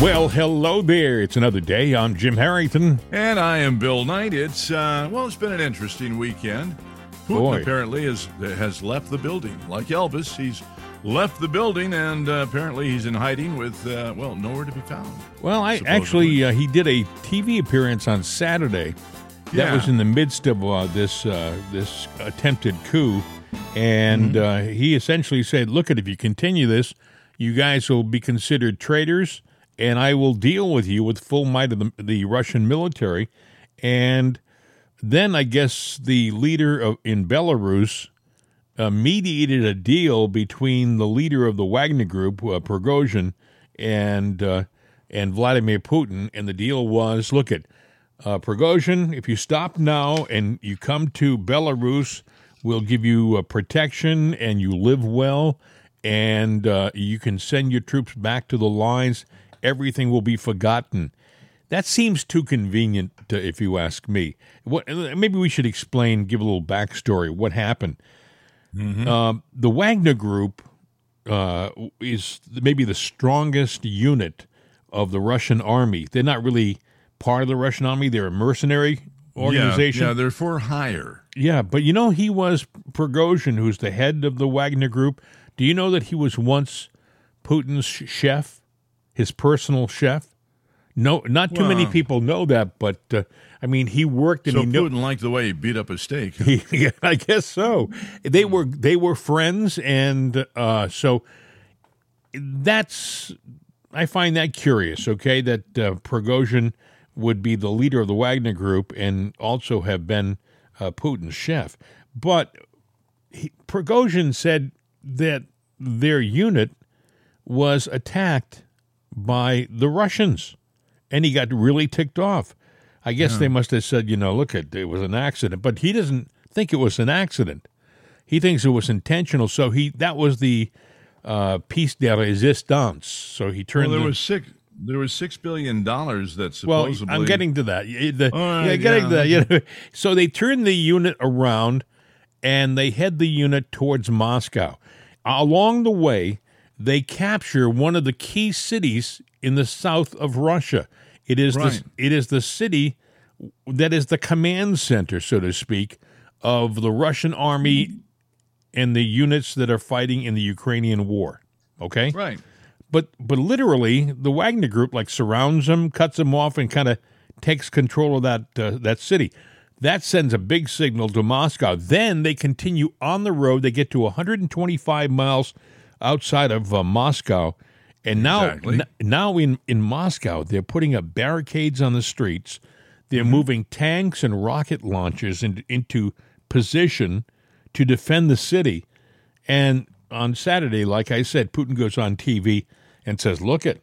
Well, hello there. It's another day. I'm Jim Harrington. And I am Bill Knight. It's uh, well, it's been an interesting weekend. Putin Boy. apparently has has left the building. Like Elvis, he's left the building, and uh, apparently he's in hiding with uh, well, nowhere to be found. Well, I Supposedly. actually uh, he did a TV appearance on Saturday. That Yeah. was in the midst of uh, this uh, this attempted coup, and Mm-hmm. uh, he essentially said, "Look, at if you continue this, you guys will be considered traitors, and I will deal with you with full might of the, the Russian military." And then I guess the leader of in Belarus uh, mediated a deal between the leader of the Wagner Group, uh, Prigozhin, and uh, and Vladimir Putin, and the deal was: look at uh, Prigozhin, if you stop now and you come to Belarus, we'll give you uh, protection and you live well, and uh, you can send your troops back to the lines. Everything will be forgotten. That seems too convenient, uh, if you ask me. What, maybe we should explain, give a little backstory. What happened? Um, the Wagner Group uh, is maybe the strongest unit of the Russian army. They're not really part of the Russian army; they're a mercenary organization. Yeah, yeah, they're for hire. Yeah, but you know he was Prigozhin, who's the head of the Wagner Group. Do you know that he was once Putin's chef, his personal chef? No, not too many people know that, but uh, I mean, he worked and So he knew. Putin liked the way he beat up a steak. Yeah, I guess so. They were they were friends, and uh, so that's I find that curious. Okay, that uh, Prigozhin would be the leader of the Wagner Group and also have been uh, Putin's chef, but he, Prigozhin said that their unit was attacked by the Russians, and he got really ticked off. I guess they must have said, you know, look, it, it was an accident, but he doesn't think it was an accident. He thinks it was intentional. So he that was the uh, piece de resistance. So he Well, turned. there the- was six. There was six billion dollars that well, supposedly. I'm getting to that. The, right, yeah, getting yeah. to that. You know, so they turned the unit around, and they head the unit towards Moscow. Along the way, they capture one of the key cities in the south of Russia. It is Right. the it is the city that is the command center, so to speak, of the Russian army and the units that are fighting in the Ukrainian war. Okay, right. but but literally the Wagner Group like surrounds them, cuts them off, and kind of takes control of that uh, that city. That sends a big signal to Moscow. Then they continue on the road. They get to 125 miles outside of uh, Moscow, and now Exactly. n- now in in Moscow they're putting up barricades on the streets. They're moving tanks and rocket launchers in, into position to defend the city. And on Saturday, like I said, Putin goes on TV and says, Look it,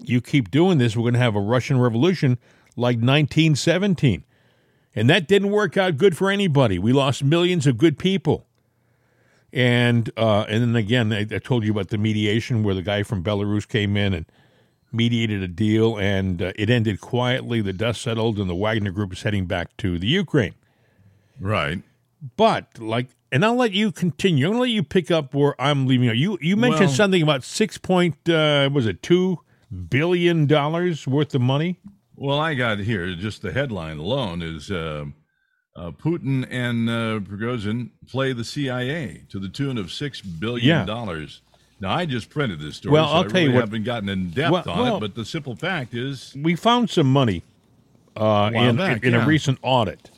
you keep doing this, we're going to have a Russian revolution like 1917. And that didn't work out good for anybody. We lost millions of good people. And uh, and then again, I, I told you about the mediation where the guy from Belarus came in and mediated a deal, and uh, it ended quietly. The dust settled, and the Wagner Group is heading back to the Ukraine. Right. But like, and I'll let you continue. I'm gonna let you pick up where I'm leaving. You you mentioned Well- something about six point uh, was it two billion dollars worth of money? Well, I got here just the headline alone is uh, uh, Putin and uh, Prigozhin play the CIA to the tune of six billion Yeah. dollars. Now, I just printed this story, Well, so I'll I tell really you what- haven't gotten in depth Well- on well- it. But the simple fact is, We found some money uh, in back, in a recent audit.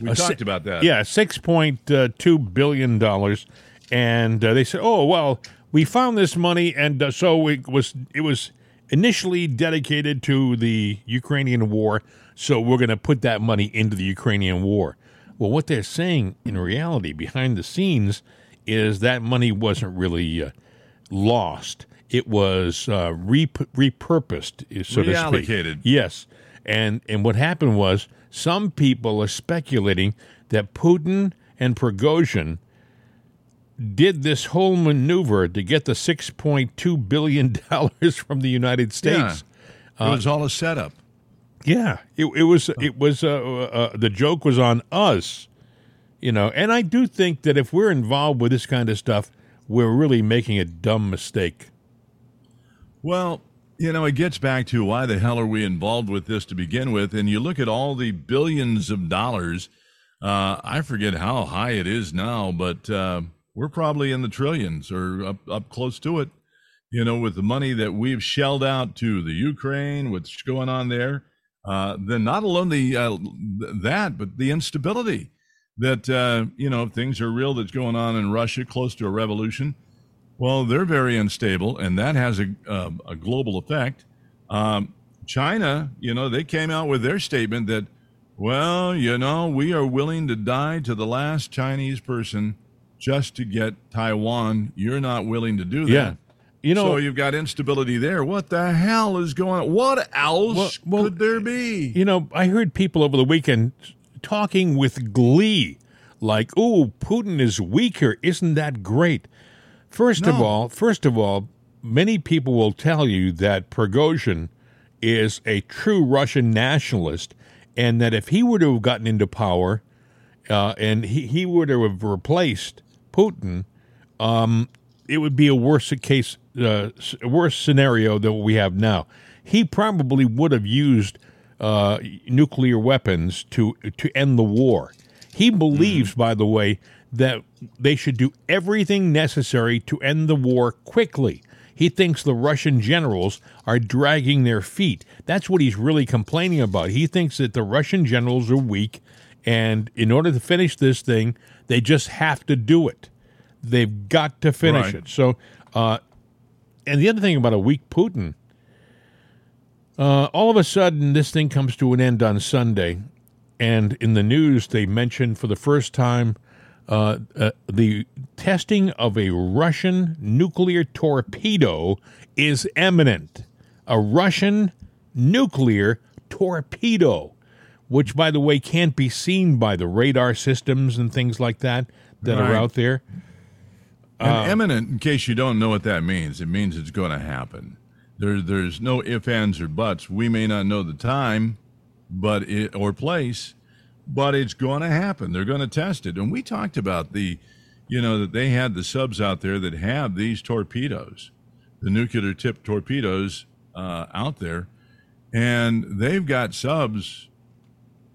we A talked si- about that. Yeah, six point uh, two billion dollars, and uh, they said, "Oh well, we found this money, and uh, so it was it was initially dedicated to the Ukrainian war, so we're going to put that money into the Ukrainian war." Well, what they're saying in reality, behind the scenes, is that money wasn't really uh, lost; it was uh, rep- repurposed, so to speak. Reallocated. Yes. And and what happened was some people are speculating that Putin and Prigozhin did this whole maneuver to get the six point two billion dollars from the United Yeah. States. it was all a setup. Yeah, it, it was it was uh, uh, the joke was on us, you know. And I do think that if we're involved with this kind of stuff, we're really making a dumb mistake. Well, you know, it gets back to why the hell are we involved with this to begin with? And you look at all the billions of dollars. Uh, I forget how high it is now, but uh, we're probably in the trillions or up, up close to it. You know, with the money that we've shelled out to the Ukraine, what's going on there, uh, then not alone the uh, that, but the instability that uh, you know things are real that's going on in Russia, close to a revolution. Well, they're very unstable, and that has a, uh, a global effect. Um, China, you know, they came out with their statement that, well, you know, we are willing to die to the last Chinese person just to get Taiwan. You're not willing to do that. Yeah. You know, so you've got instability there. What the hell is going on? What else Well- well, could there be? You know, I heard people over the weekend talking with glee, like, "Oh, Putin is weaker. Isn't that great?" First of all, first of all, many people will tell you that Prigozhin is a true Russian nationalist, and that if he were to have gotten into power, uh, and he, he were to have replaced Putin, um, it would be a worse case, uh, worse scenario than what we have now. He probably would have used uh, nuclear weapons to to end the war. He believes, by the way, that they should do everything necessary to end the war quickly. He thinks the Russian generals are dragging their feet. That's what he's really complaining about. He thinks that the Russian generals are weak, and in order to finish this thing, they just have to do it. They've got to finish Right. it. So, uh, and the other thing about a weak Putin, uh, all of a sudden, this thing comes to an end on Sunday, and in the news, they mentioned for the first time uh, uh, the testing of a Russian nuclear torpedo is imminent. A Russian nuclear torpedo, which, by the way, can't be seen by the radar systems and things like that that are out there. And imminent, in case you don't know what that means, it means it's going to happen. There, there's no ifs, ands, or buts. We may not know the time, but it, or place, but it's going to happen. They're going to test it. And we talked about the, you know, that they had the subs out there that have these torpedoes, the nuclear tipped torpedoes uh, out there, and they've got subs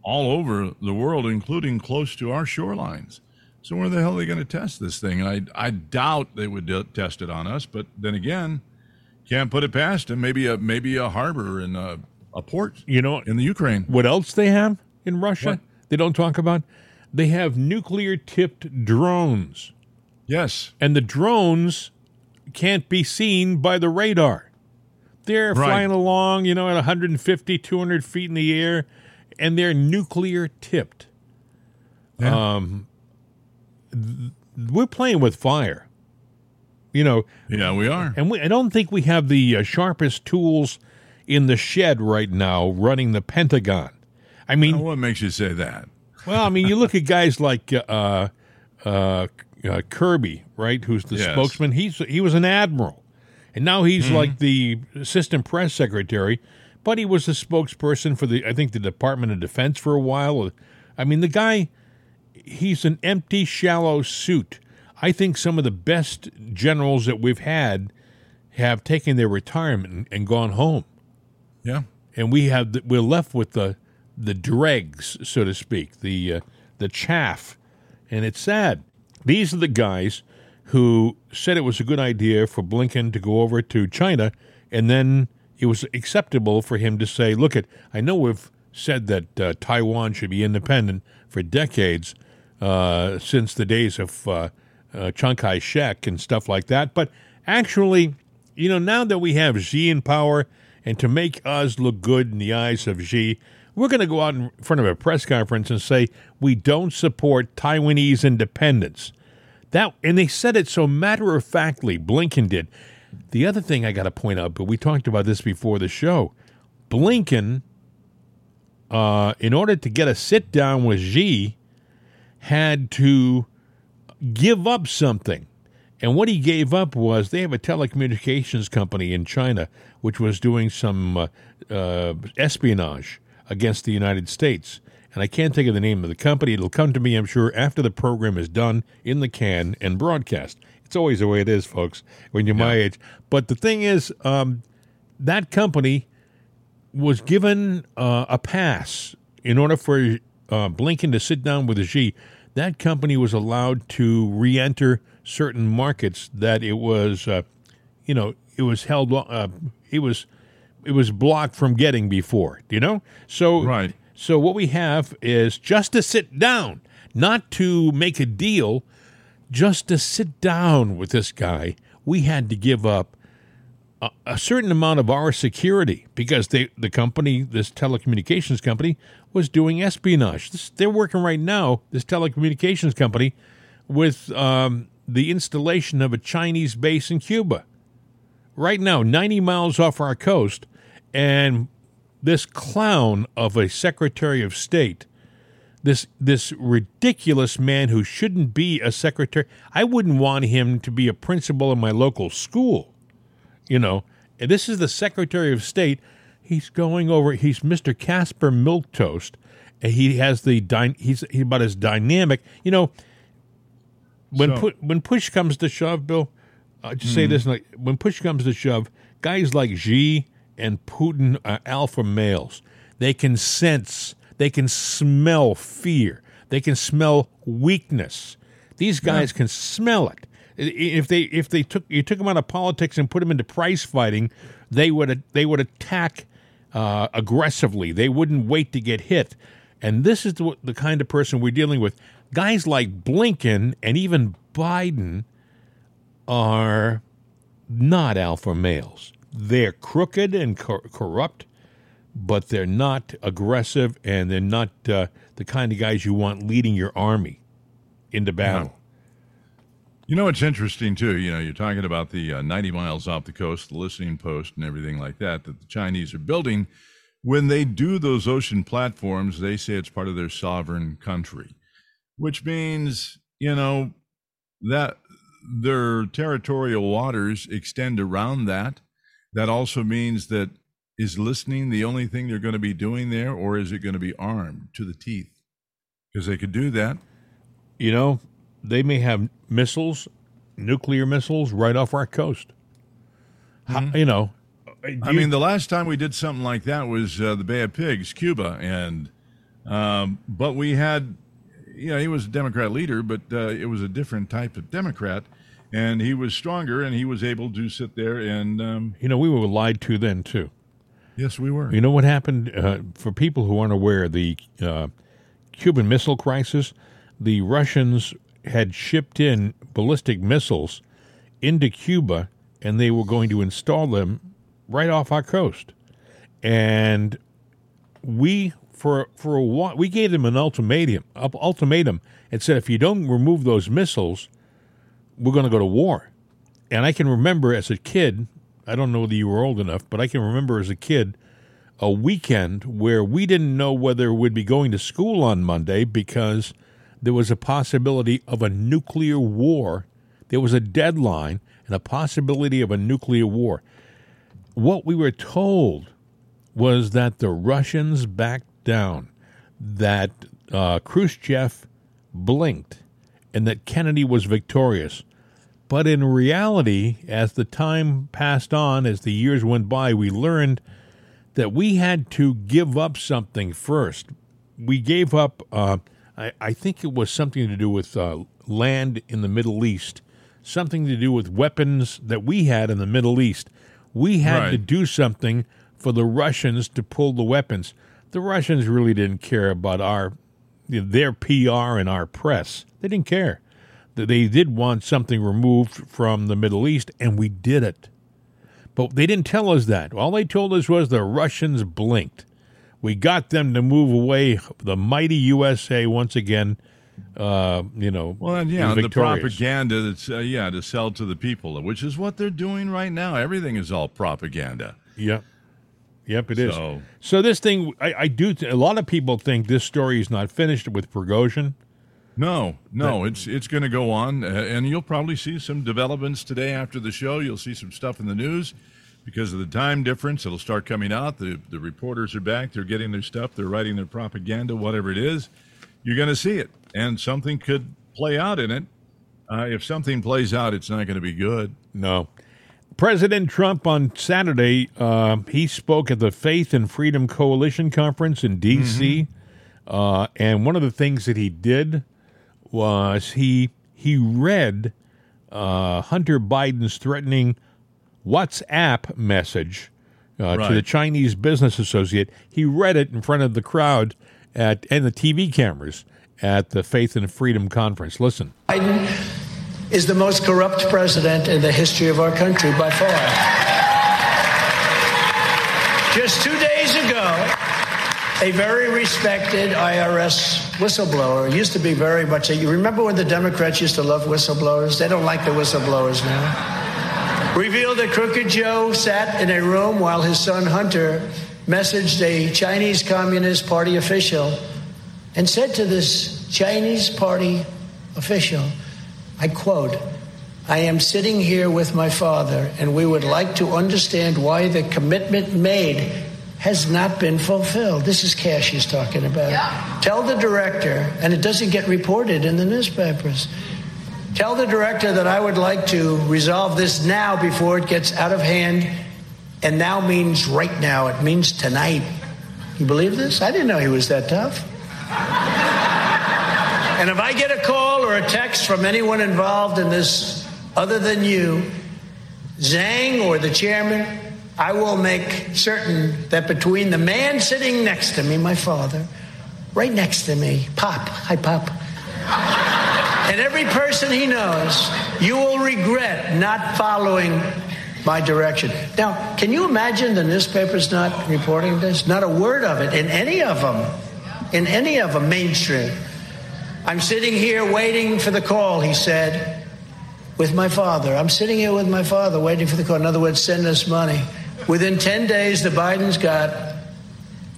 all over the world, including close to our shorelines. So where the hell are they going to test this thing? And I, I doubt they would do, test it on us. But then again, can't put it past them. Maybe a maybe a harbor in a, a port You know, in the Ukraine. what else they have in Russia? What? They don't talk about. They have nuclear tipped drones, Yes, and the drones can't be seen by the radar. They're Right. flying along, you know, at 150, 200 feet in the air, and they're nuclear tipped. Yeah. Um, we're playing with fire, you know, yeah, we are. and we, I don't think we have the uh, sharpest tools in the shed right now running the Pentagon. I mean, Now, what makes you say that? well, I mean, you look at guys like uh, uh, uh, Kirby, right? Who's the Yes. spokesman? He's he was an admiral, and now he's like the assistant press secretary. But he was the spokesperson for the I think the Department of Defense for a while. I mean, the guy, he's an empty, shallow suit. I think some of the best generals that we've had have taken their retirement and, gone home Yeah, and we have the, we're left with the the dregs, so to speak, the uh, the chaff, and it's sad. These are the guys who said it was a good idea for Blinken to go over to China, and then it was acceptable for him to say, "Look, at I know we've said that uh, Taiwan should be independent for decades, uh, since the days of uh, uh, Chiang Kai shek and stuff like that, but actually." you know, now that we have Xi in power, and to make us look good in the eyes of Xi, we're going to go out in front of a press conference and say we don't support Taiwanese independence. That and they said it so matter of factly. Blinken did. The other thing I got to point out, but we talked about this before the show. Blinken, uh, in order to get a sit down with Xi, had to give up something. And what he gave up was they have a telecommunications company in China which was doing some uh, uh, espionage against the United States. And I can't think of the name of the company. It'll come to me, I'm sure, after the program is done in the can and broadcast. It's always the way it is, folks, when you're my age. But the thing is, um, that company was given uh, a pass in order for uh, Blinken to sit down with Xi. That company was allowed to re-enter certain markets that it was, uh, you know, it was held, uh, it was, it was blocked from getting before. You know, so Right. So what we have is just to sit down, not to make a deal, just to sit down with this guy. We had to give up a, certain amount of our security because they, the company, this telecommunications company, was doing espionage. This, they're working right now, this telecommunications company, with um, the installation of a Chinese base in Cuba. Right now, 90 miles off our coast, and this clown of a Secretary of State, this this ridiculous man who shouldn't be a secretary. I wouldn't want him to be a principal in my local school. You know, and this is the Secretary of State. He's going over. He's Mr. Caspar Milquetoast. And he has the dy- he's, he's about as dynamic. You know, when So- pu- when push comes to shove, Bill, I'll just say hmm. this: like when push comes to shove, guys like Xi and Putin are alpha males. They can sense, they can smell fear, they can smell weakness. These guys can smell it. If they if they took you took them out of politics and put them into price fighting, they would they would attack uh, aggressively. They wouldn't wait to get hit. And this is the, the kind of person we're dealing with. Guys like Blinken and even Biden are not alpha males. They're crooked and cor- corrupt, but they're not aggressive and they're not uh, the kind of guys you want leading your army into battle. You know, it's interesting too. You know, you're talking about the uh, 90 miles off the coast, the listening post, and everything like that that the Chinese are building. When they do those ocean platforms, they say it's part of their sovereign country, which means, you know, that their territorial waters extend around that. That also means that is listening the only thing they're going to be doing there, or is it going to be armed to the teeth? Because they could do that. You know, they may have missiles, nuclear missiles, right off our coast. How- you know, I mean, the last time we did something like that was uh, the Bay of Pigs, Cuba, and um, but we had, you know, he was a Democrat leader, but uh, it was a different type of Democrat, and he was stronger, and he was able to sit there and um, you know, we were lied to then too. yes, we were. You know what happened? Uh, for people who aren't aware, the uh, Cuban Missile Crisis, the Russians had shipped in ballistic missiles into Cuba, and they were going to install them right off our coast. And we, for for a while, we gave them an ultimatum, up ultimatum, and said if you don't remove those missiles, we're going to go to war. And I can remember as a kid, I don't know whether you were old enough, but I can remember as a kid a weekend where we didn't know whether we'd be going to school on Monday because there was a possibility of a nuclear war. There was a deadline and a possibility of a nuclear war. What we were told was that the Russians backed down, that uh, Khrushchev blinked, and that Kennedy was victorious. But in reality, as the time passed on, as the years went by, we learned that we had to give up something first. We gave up, uh, I, I think it was something to do with uh, land in the Middle East, something to do with weapons that we had in the Middle East. We had to do something for the Russians to pull the weapons. The Russians really didn't care about our their PR and our press. They didn't care. They did want something removed from the Middle East, and we did it. But they didn't tell us that. All they told us was the Russians blinked. We got them to move away. The mighty USA once again, uh, you know, well, and yeah, was the propaganda that's uh, yeah to sell to the people, which is what they're doing right now. Everything is all propaganda. Yep. Yep, it is. So- So, this thing, I, I do. A lot of people think this story is not finished with Prigozhin. No, no, it's it's going to go on, uh, and you'll probably see some developments today after the show. You'll see some stuff in the news because of the time difference. It'll start coming out. The the reporters are back. They're getting their stuff. They're writing their propaganda, whatever it is. You're going to see it, and something could play out in it. Uh, if something plays out, it's not going to be good. No. President Trump on Saturday, uh, he spoke at the Faith and Freedom Coalition conference in D.C. Mm-hmm. Uh, and one of the things that he did was he he read uh, Hunter Biden's threatening WhatsApp message uh, right. to the Chinese business associate. He read it in front of the crowd at and the TV cameras at the Faith and Freedom conference. Listen. Biden is the most corrupt president in the history of our country by far. Just two days ago, a very respected IRS whistleblower used to be very much a, you remember when the Democrats used to love whistleblowers? They don't like the whistleblowers now. Revealed that Crooked Joe sat in a room while his son Hunter messaged a Chinese Communist Party official and said to this Chinese Party official, I quote, I am sitting here with my father, and we would like to understand why the commitment made has not been fulfilled. This is Cash he's talking about. Yeah. Tell the director, and it doesn't get reported in the newspapers. Tell the director that I would like to resolve this now before it gets out of hand. And now means right now, it means tonight. You believe this? I didn't know he was that tough. And if I get a call or a text from anyone involved in this other than you, Zhang or the chairman, I will make certain that between the man sitting next to me, my father, right next to me, Pop, hi, Pop, and every person he knows, you will regret not following my direction. Now, can you imagine the newspapers not reporting this? Not a word of it in any of them, in any of them, mainstream. I'm sitting here waiting for the call, he said, with my father. I'm sitting here with my father waiting for the call. In other words, send us money. Within 10 days, the Bidens got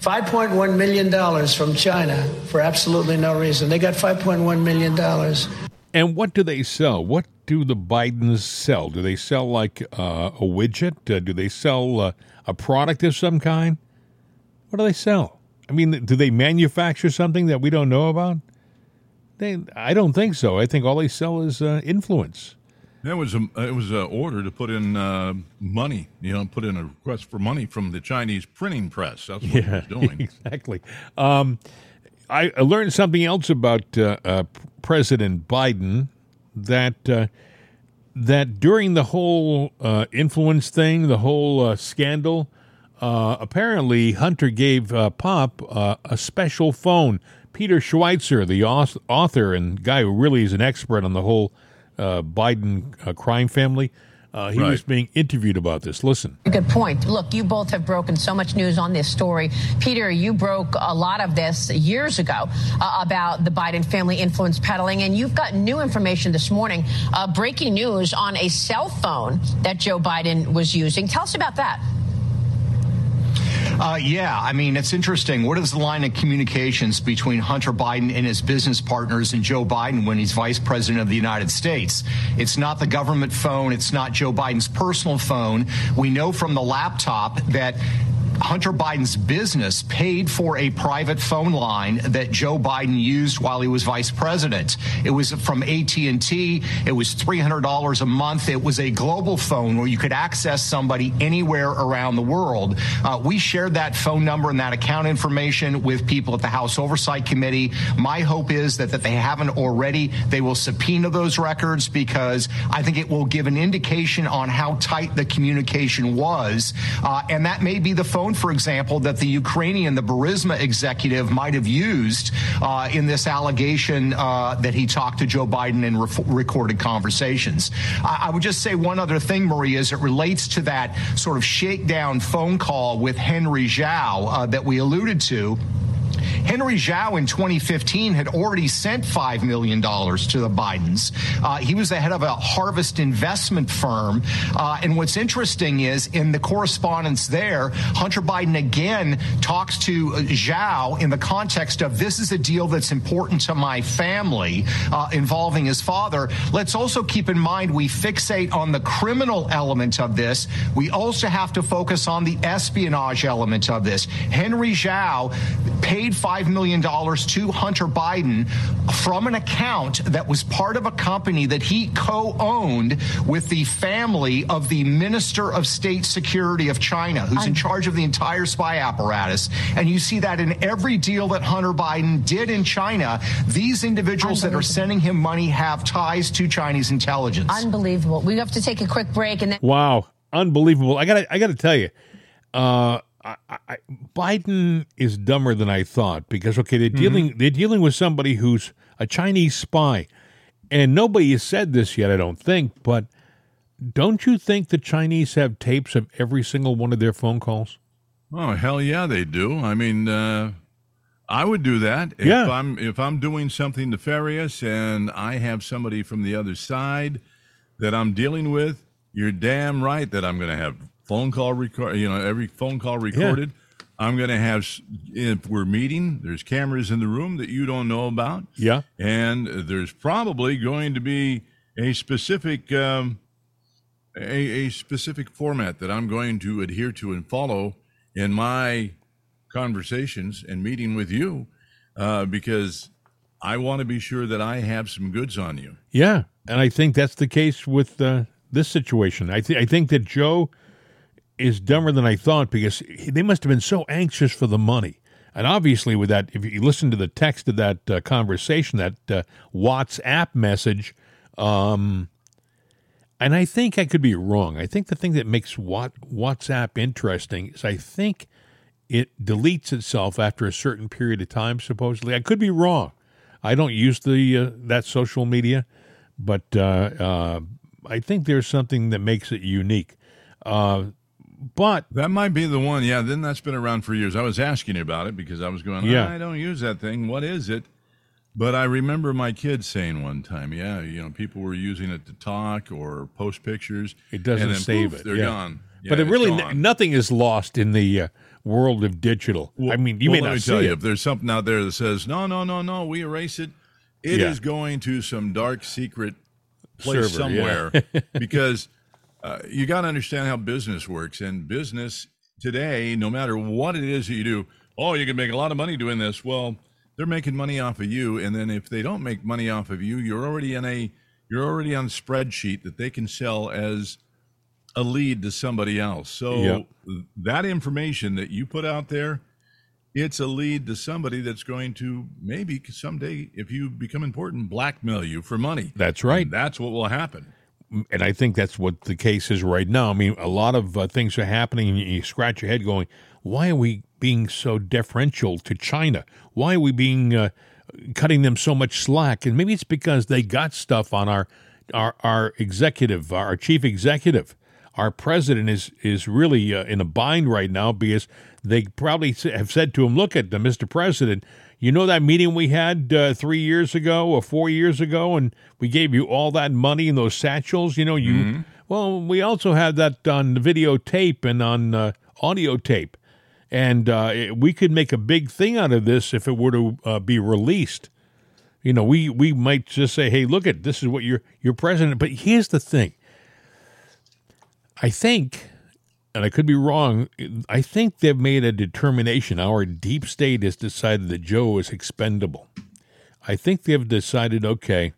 $5.1 million from China for absolutely no reason. They got $5.1 million. And what do they sell? What do the Bidens sell? Do they sell like uh, a widget? Uh, do they sell uh, a product of some kind? What do they sell? I mean, do they manufacture something that we don't know about? They, I don't think so. I think all they sell is uh, influence. That was a it was an order to put in uh, money. You know, put in a request for money from the Chinese printing press. That's what yeah, he was doing. Exactly. Um, I learned something else about uh, uh, President Biden that uh, that during the whole uh, influence thing, the whole uh, scandal, apparently Hunter gave Pop a special phone Peter Schweizer, the author and guy who really is an expert on the whole Biden uh, crime family, uh, he right. was being interviewed about this. Listen. Good point. Look, you both have broken so much news on this story. Peter, you broke a lot of this years ago uh, about the Biden family influence peddling, and you've got new information this morning, uh, breaking news on a cell phone that Joe Biden was using. Tell us about that. Uh, yeah, I mean, it's interesting. What is the line of communications between Hunter Biden and his business partners and Joe Biden when he's vice president of the United States? It's not the government phone. It's not Joe Biden's personal phone. We know from the laptop that Hunter Biden's business paid for a private phone line that Joe Biden used while he was vice president. It was from AT&T. It was $300 a month. It was a global phone where you could access somebody anywhere around the world. Uh, we shared that phone number and that account information with people at the House Oversight Committee. My hope is that, that they haven't already, they will subpoena those records because I think it will give an indication on how tight the communication was. Uh, and that may be the phone phone, for example, that the Ukrainian, the Burisma executive might have used uh, in this allegation uh, that he talked to Joe Biden in re- recorded conversations. I-, I would just say one other thing, Maria, as it relates to that sort of shakedown phone call with Henry Zhao uh, that we alluded to. Henry Zhao in 2015 had already sent $5 million to the Bidens. Uh, he was the head of a harvest investment firm. Uh, and what's interesting is in the correspondence there, Hunter Biden again talks to Zhao in the context of this is a deal that's important to my family uh, involving his father. Let's also keep in mind we fixate on the criminal element of this. We also have to focus on the espionage element of this. Henry Zhao paid $5 million to Hunter Biden from an account that was part of a company that he co owned with the family of the Minister of State Security of China, who's in charge of the entire spy apparatus. And you see that in every deal that Hunter Biden did in China, these individuals that are sending him money have ties to Chinese intelligence. Unbelievable. We have to take a quick break and then. Wow, unbelievable! I got to I got to tell you, uh, I, I, Biden is dumber than I thought because okay, they're dealing they're dealing with somebody who's a Chinese spy, and nobody has said this yet. I don't think, but don't you think the Chinese have tapes of every single one of their phone calls? Oh hell yeah, they do. I mean, uh, I would do that if Yeah. I'm if I'm doing something nefarious and I have somebody from the other side that I'm dealing with. You're damn right that I'm going to have phone call record. You know, every phone call recorded. I'm going to have if we're meeting. There's cameras in the room that you don't know about. Yeah. and there's probably going to be a specific um, a, a specific format that I'm going to adhere to and follow in my conversations and meeting with you uh, because I want to be sure that I have some goods on you. Yeah, and I think that's the case with uh, this situation. I think I think that Joe is dumber than I thought because they must have been so anxious for the money. And obviously, with that, if you listen to the text of that uh, conversation, that uh, WhatsApp message, um, and I think I could be wrong. I think the thing that makes what WhatsApp interesting is I think it deletes itself after a certain period of time. Supposedly, I could be wrong. I don't use the uh, that social media, but uh, uh, I think there's something that makes it unique. But That might be the one. Yeah, then that's been around for years. I was asking you about it because I was going, Yeah. I don't use that thing. What is it? But I remember my kids saying one time, yeah, you know, people were using it to talk or post pictures. It doesn't then, save poof, it, They're yeah. gone. but it really n- nothing is lost in the uh, world of digital. I mean, you well, may not see tell it. you, if there's something out there that says, no, no, no, no, we erase it, it is Yeah. going to some dark secret place Server, yeah. somewhere because uh, you got to understand how business works. And business today, no matter what it is that you do, oh, you can make a lot of money doing this. Well, they're making money off of you, and then if they don't make money off of you, you're already in a you're already on a spreadsheet that they can sell as a lead to somebody else. So Yep. that information that you put out there, it's a lead to somebody that's going to maybe someday, if you become important, blackmail you for money. That's right. And that's what will happen. And I think that's what the case is right now. I mean, a lot of uh, things are happening, and you scratch your head going, why are we being so deferential to China? Why are we being uh, cutting them so much slack? And maybe it's because they got stuff on our our, our executive, our chief executive. Our president is is really uh, in a bind right now because they probably have said to him, "Look at the Mr. President, you know that meeting we had uh, three years ago or four years ago, and we gave you all that money in those satchels. You know, you well, we also had that on videotape and on uh, audio tape, and uh, it- we could make a big thing out of this if it were to uh, be released. You know, we we might just say, "Hey, look at this is what your your president." But here's the thing. I think, and I could be wrong, I think they've made a determination. Our deep state has decided that Joe is expendable. I think they've decided, okay,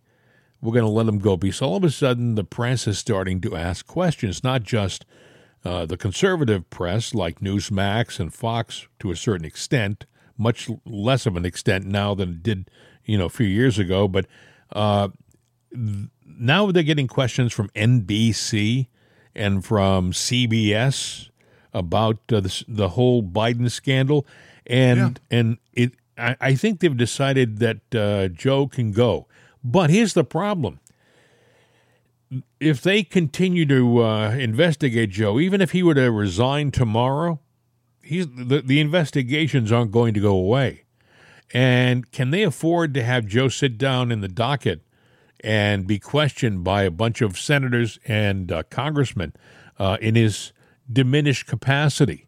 we're going to let him go because all of a sudden the press is starting to ask questions, not just uh, the conservative press like Newsmax and Fox to a certain extent, much less of an extent now than it did, you know, a few years ago. But uh, now they're getting questions from NBC and from CBS about uh, the, the whole Biden scandal, and and it. I, I think they've decided that uh, Joe can go, but here's the problem: if they continue to uh, investigate Joe, even if he were to resign tomorrow, he's the, the investigations aren't going to go away. And can they afford to have Joe sit down in the docket and be questioned by a bunch of senators and uh, congressmen uh, in his diminished capacity?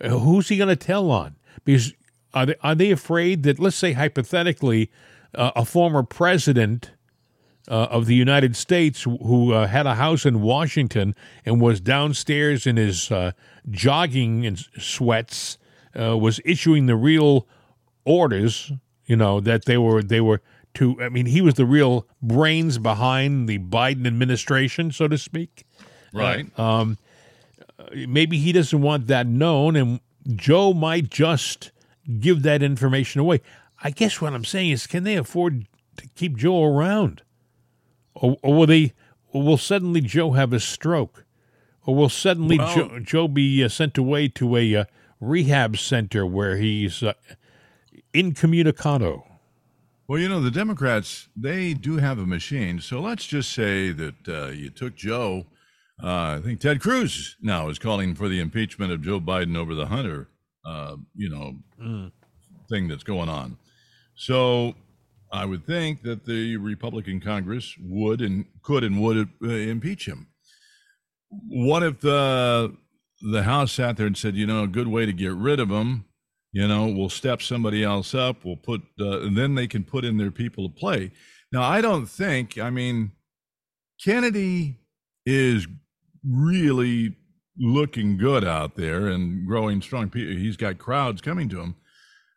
Uh, who's he going to tell on? Because are they, are they afraid that, let's say hypothetically, uh, a former president uh, of the United States who had a house in Washington and was downstairs in his jogging and sweats was issuing the real orders. You know that they were they were to. I mean, he was the real brains behind the Biden administration, so to speak. Right. Maybe he doesn't want that known, and Joe might just give that information away. I guess what I'm saying is, can they afford to keep Joe around, or, or will they? Or will suddenly Joe have a stroke, or will suddenly Well- Joe, Joe be uh, sent away to a uh, rehab center where he's uh, incommunicado? Well, you know, the Democrats, they do have a machine. So let's just say that uh, you took Joe. Uh, I think Ted Cruz now is calling for the impeachment of Joe Biden over the Hunter, uh, you know, thing that's going on. So I would think that the Republican Congress would and could and would uh, impeach him. What if the the House sat there and said, you know, a good way to get rid of him you know, we'll step somebody else up. We'll put, uh, and then they can put in their people to play. Now, I don't think, I mean, Kennedy is really looking good out there and growing strong. He's got crowds coming to him,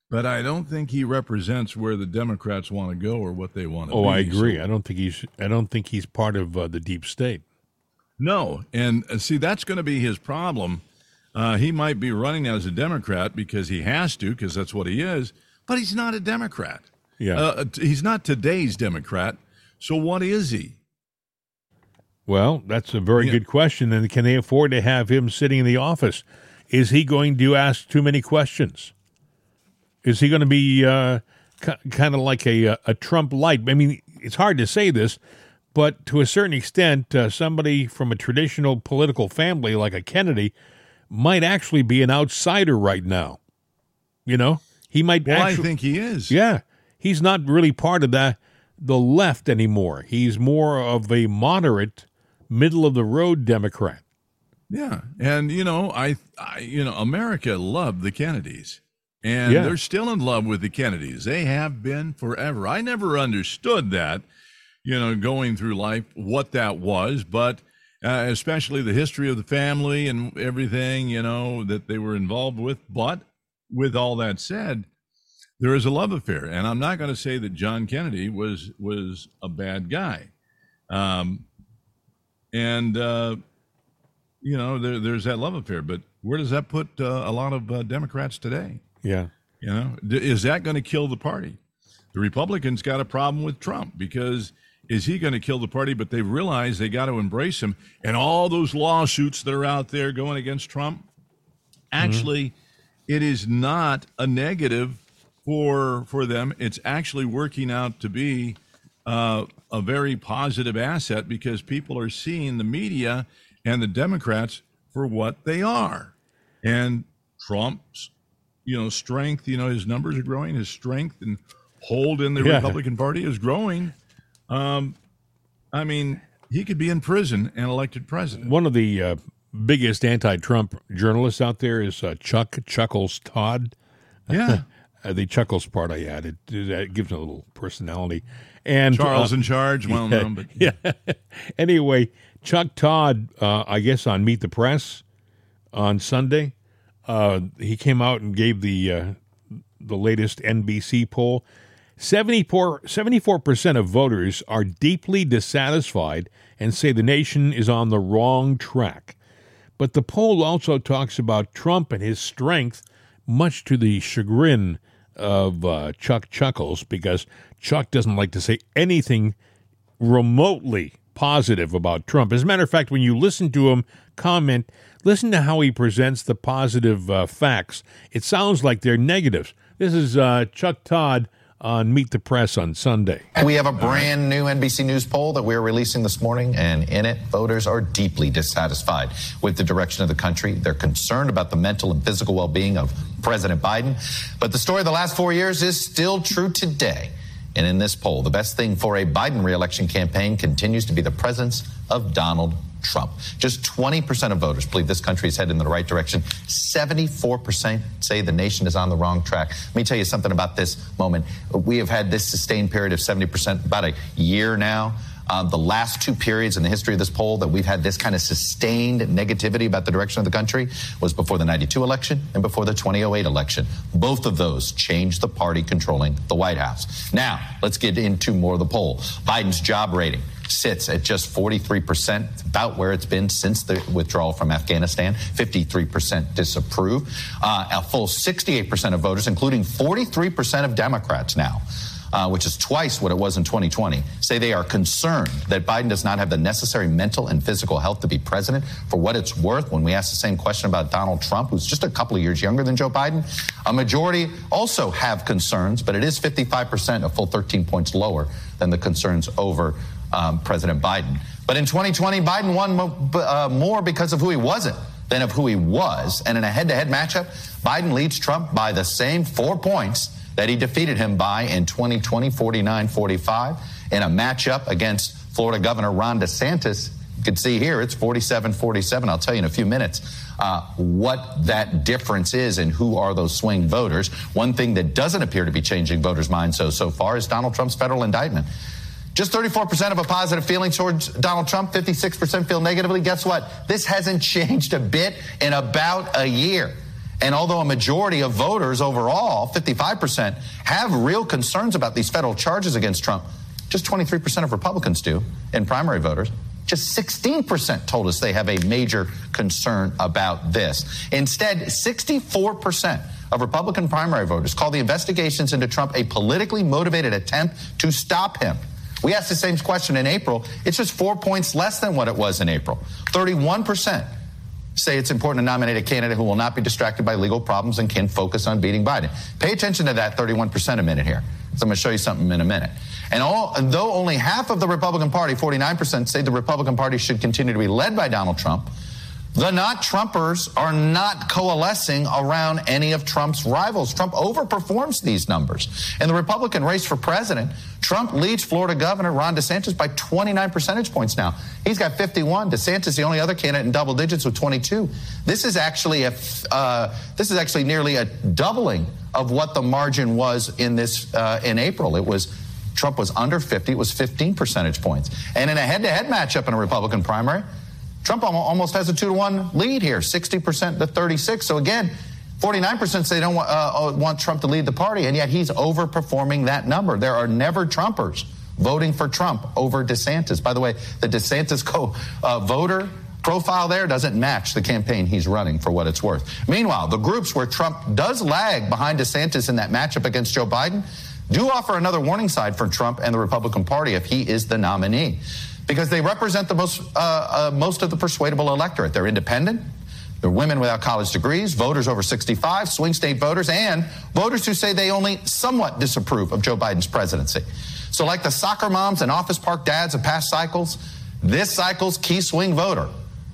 but I don't think he represents where the Democrats want to go or what they want to Oh, be. I agree. So- I don't think he's. I don't think he's part of uh, the deep state. No, and uh, see that's going to be his problem. Uh, he might be running as a Democrat because he has to, because that's what he is. But he's not a Democrat. Yeah. uh, he's not today's Democrat. So what is he? Well, that's a very Yeah. good question. And can they afford to have him sitting in the office? Is he going to ask too many questions? Is he going to be uh, k- kind of like a, a Trump light? I mean, it's hard to say this, but to a certain extent, uh, somebody from a traditional political family like a Kennedy might actually be an outsider right now. You know, he might. Well, actually, I think he is. yeah, he's not really part of the the left anymore. He's more of a moderate, middle of the road Democrat. Yeah, and you know, I, I, you know, America loved the Kennedys, and Yeah. they're still in love with the Kennedys. They have been forever. I never understood that, you know, going through life, what that was, but uh, especially the history of the family and everything, you know, that they were involved with. But with all that said, there is a love affair, and I'm not going to say that John Kennedy was was a bad guy. Um, and uh, you know, there, there's that love affair. But where does that put uh, a lot of uh, Democrats today? Yeah. You know, is that going to kill the party? The Republicans got a problem with Trump because is he going to kill the party? But they've realized they got to embrace him, and all those lawsuits that are out there going against Trump. Actually, it is not a negative for for them. It's actually working out to be uh, a very positive asset because people are seeing the media and the Democrats for what they are, and Trump's you know strength. You know his numbers are growing. His strength and hold in the Yeah. Republican Party is growing. Um, I mean, he could be in prison and elected president. One of the uh, biggest anti-Trump journalists out there is uh, Chuck Chuckles Todd. Yeah, Uh, the Chuckles part I added that gives him a little personality. And Charles uh, in charge. Well known, but yeah. anyway, Chuck Todd, uh, I guess on Meet the Press on Sunday, uh, he came out and gave the uh, the latest NBC poll. 74 percent of voters are deeply dissatisfied and say the nation is on the wrong track. But the poll also talks about Trump and his strength, much to the chagrin of uh, Chuck Chuckles, because Chuck doesn't like to say anything remotely positive about Trump. As a matter of fact, when you listen to him comment, listen to how he presents the positive uh, facts. It sounds like they're negatives. This is uh, Chuck Todd on Meet the Press on Sunday. We have a brand new NBC News poll that we're releasing this morning, and in it, voters are deeply dissatisfied with the direction of the country. They're concerned about the mental and physical well being of President Biden. But the story of the last four years is still true today. And in this poll, the best thing for a Biden reelection campaign continues to be the presence of Donald Trump. Just 20% of voters believe this country is headed in the right direction. 74% say the nation is on the wrong track. Let me tell you something about this moment. We have had this sustained period of 70% about a year now. Um, the last two periods in the history of this poll that we've had this kind of sustained negativity about the direction of the country was before the 92 election and before the 2008 election. Both of those changed the party controlling the White House. Now, let's get into more of the poll. Biden's job rating sits at just 43%, about where it's been since the withdrawal from Afghanistan. 53% disapprove. Uh, a full 68% of voters, including 43% of Democrats now. Uh, which is twice what it was in 2020, say they are concerned that Biden does not have the necessary mental and physical health to be president. For what it's worth, when we ask the same question about Donald Trump, who's just a couple of years younger than Joe Biden, a majority also have concerns, but it is 55%, a full 13 points lower than the concerns over um, President Biden. But in 2020, Biden won mo- uh, more because of who he wasn't than of who he was. And in a head to head matchup, Biden leads Trump by the same four points that he defeated him by in 2020, 49 45. In a matchup against Florida Governor Ron DeSantis, you can see here it's 47 47. I'll tell you in a few minutes uh, what that difference is and who are those swing voters. One thing that doesn't appear to be changing voters' minds so, so far is Donald Trump's federal indictment. Just 34% of a positive feeling towards Donald Trump, 56% feel negatively. Guess what? This hasn't changed a bit in about a year. And although a majority of voters overall, 55%, have real concerns about these federal charges against Trump, just 23% of Republicans do in primary voters. Just 16% told us they have a major concern about this. Instead, 64% of Republican primary voters call the investigations into Trump a politically motivated attempt to stop him. We asked the same question in April. It's just four points less than what it was in April. 31% say it's important to nominate a candidate who will not be distracted by legal problems and can focus on beating Biden. Pay attention to that 31% a minute here. So I'm going to show you something in a minute. And, all, and though only half of the Republican Party, 49%, say the Republican Party should continue to be led by Donald Trump, the not Trumpers are not coalescing around any of Trump's rivals. Trump overperforms these numbers. In the Republican race for president, Trump leads Florida Governor Ron DeSantis by 29 percentage points now. He's got 51. DeSantis, the only other candidate in double digits with 22. This is actually a uh, this is actually nearly a doubling of what the margin was in this uh, in April. It was Trump was under 50. It was 15 percentage points. And in a head-to-head matchup in a Republican primary. Trump almost has a two to one lead here, 60% to 36. So again, 49% say they don't want, uh, uh, want Trump to lead the party, and yet he's overperforming that number. There are never Trumpers voting for Trump over DeSantis. By the way, the DeSantis co uh, voter profile there doesn't match the campaign he's running for what it's worth. Meanwhile, the groups where Trump does lag behind DeSantis in that matchup against Joe Biden do offer another warning side for Trump and the Republican Party if he is the nominee because they represent the most, uh, uh, most of the persuadable electorate. They're independent. They're women without college degrees, voters over 65, swing state voters, and voters who say they only somewhat disapprove of Joe Biden's presidency. So, like the soccer moms and office park dads of past cycles, this cycle's key swing voter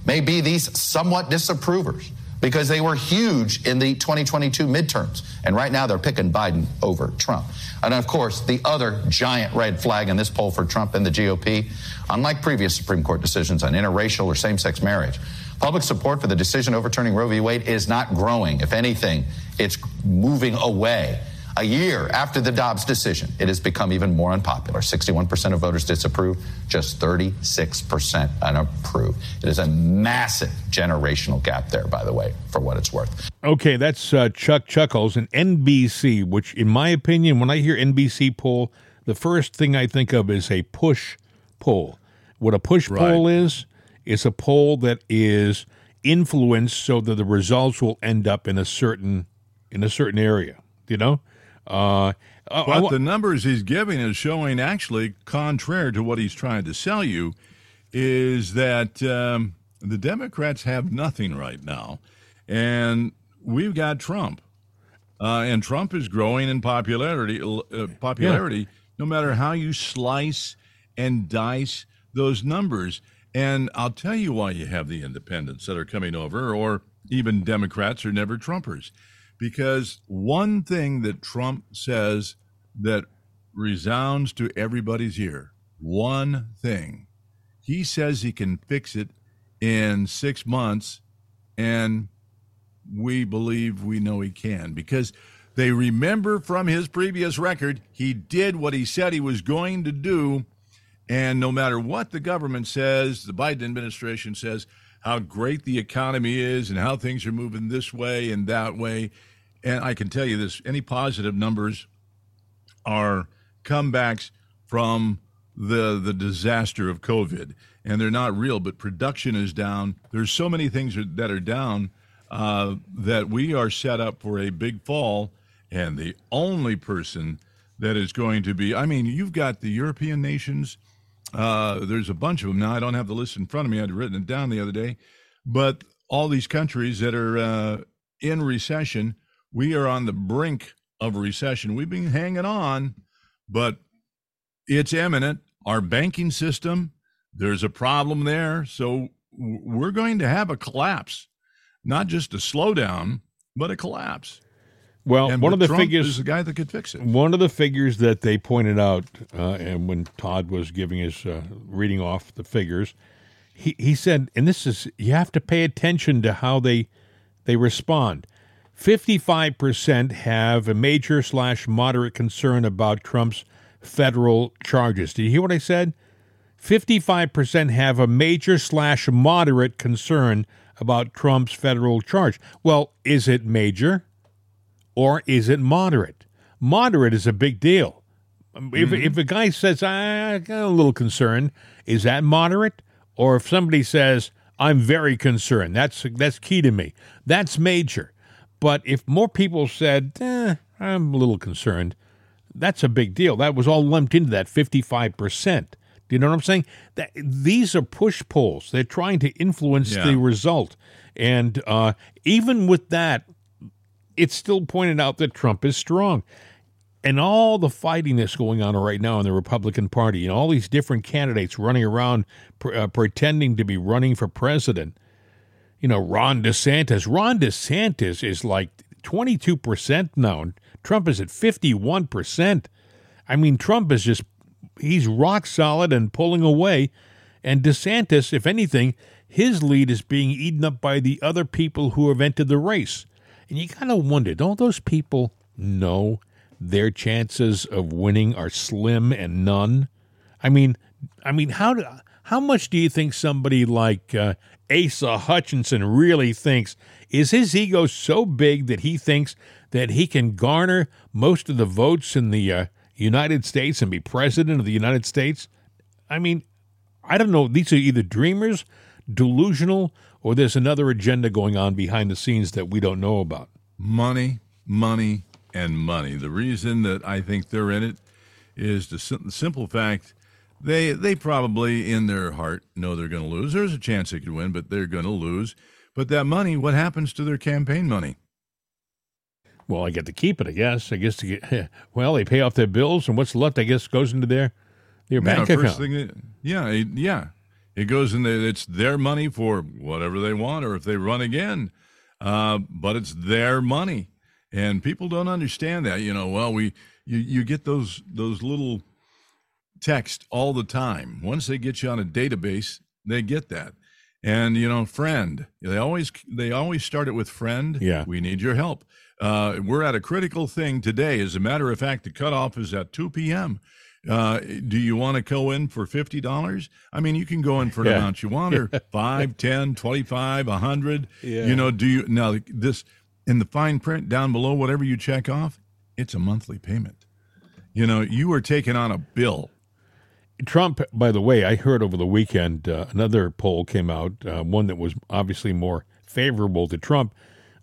may be these somewhat disapprovers because they were huge in the 2022 midterms. And right now they're picking Biden over Trump. And of course, the other giant red flag in this poll for Trump and the GOP, unlike previous Supreme Court decisions on interracial or same sex marriage, public support for the decision overturning Roe v. Wade is not growing. If anything, it's moving away. A year after the Dobbs decision, it has become even more unpopular. 61% of voters disapprove, just 36% unapprove. It is a massive generational gap there, by the way, for what it's worth. Okay, that's uh, Chuck Chuckles and NBC, which, in my opinion, when I hear NBC poll, the first thing I think of is a push poll. What a push right. poll is, it's a poll that is influenced so that the results will end up in a certain in a certain area. You know, uh, but the numbers he's giving is showing actually, contrary to what he's trying to sell you, is that um, the Democrats have nothing right now, and we've got Trump, uh, and Trump is growing in popularity. Uh, popularity, yeah. no matter how you slice and dice those numbers. And I'll tell you why you have the independents that are coming over, or even Democrats are never Trumpers because one thing that Trump says that resounds to everybody's ear, one thing, he says he can fix it in six months, and we believe we know he can. Because they remember from his previous record he did what he said he was going to do. And no matter what the government says, the Biden administration says how great the economy is and how things are moving this way and that way. And I can tell you this any positive numbers are comebacks from the the disaster of COVID, and they're not real. But production is down. There's so many things that are down uh, that we are set up for a big fall. And the only person that is going to be, I mean, you've got the European nations. Uh, there's a bunch of them now. I don't have the list in front of me. I'd written it down the other day, but all these countries that are uh, in recession, we are on the brink of recession. We've been hanging on, but it's imminent. Our banking system, there's a problem there. So we're going to have a collapse, not just a slowdown, but a collapse. Well, and one of the Trump figures is the guy that could fix it. One of the figures that they pointed out, uh, and when Todd was giving his uh, reading off the figures, he, he said, and this is you have to pay attention to how they they respond. Fifty-five percent have a major slash moderate concern about Trump's federal charges. Did you hear what I said? Fifty-five percent have a major slash moderate concern about Trump's federal charge. Well, is it major? Or is it moderate? Moderate is a big deal. If, Mm-hmm. if a guy says, I got a little concerned, is that moderate? Or if somebody says, I'm very concerned, that's, that's key to me, that's major. But if more people said, eh, I'm a little concerned, that's a big deal. That was all lumped into that 55%. Do you know what I'm saying? That, these are push polls. They're trying to influence Yeah. the result. And uh, even with that, it's still pointed out that Trump is strong. And all the fighting that's going on right now in the Republican Party, and all these different candidates running around pr- uh, pretending to be running for president. You know, Ron DeSantis. Ron DeSantis is like 22% now, Trump is at 51%. I mean, Trump is just, he's rock solid and pulling away. And DeSantis, if anything, his lead is being eaten up by the other people who have entered the race. And you kind of wonder, don't those people know their chances of winning are slim and none? I mean, I mean, how do, how much do you think somebody like uh, Asa Hutchinson really thinks? Is his ego so big that he thinks that he can garner most of the votes in the uh, United States and be president of the United States? I mean, I don't know. These are either dreamers, delusional, or there's another agenda going on behind the scenes that we don't know about. money, money, and money. The reason that I think they're in it is the simple fact they they probably in their heart know they're going to lose. There's a chance they could win, but they're going to lose. But that money, what happens to their campaign money? Well, I get to keep it, I guess. I guess to get well, they pay off their bills, and what's left, I guess, goes into their their bank yeah, account. first thing, yeah, yeah, it goes in there. It's their money for whatever they want, or if they run again. Uh, but it's their money, and people don't understand that. You know, well, we you you get those those little text all the time. Once they get you on a database, they get that. And you know, friend, they always they always start it with friend. Yeah. we need your help. Uh, we're at a critical thing today. As a matter of fact, the cutoff is at 2 p.m. Uh, do you want to go in for fifty dollars? I mean, you can go in for an Yeah. amount you want, or five, ten, twenty-five, a hundred. Yeah. You know, do you now this in the fine print down below? Whatever you check off, it's a monthly payment. You know, you are taking on a bill. Trump, by the way, I heard over the weekend uh, another poll came out, uh, one that was obviously more favorable to Trump.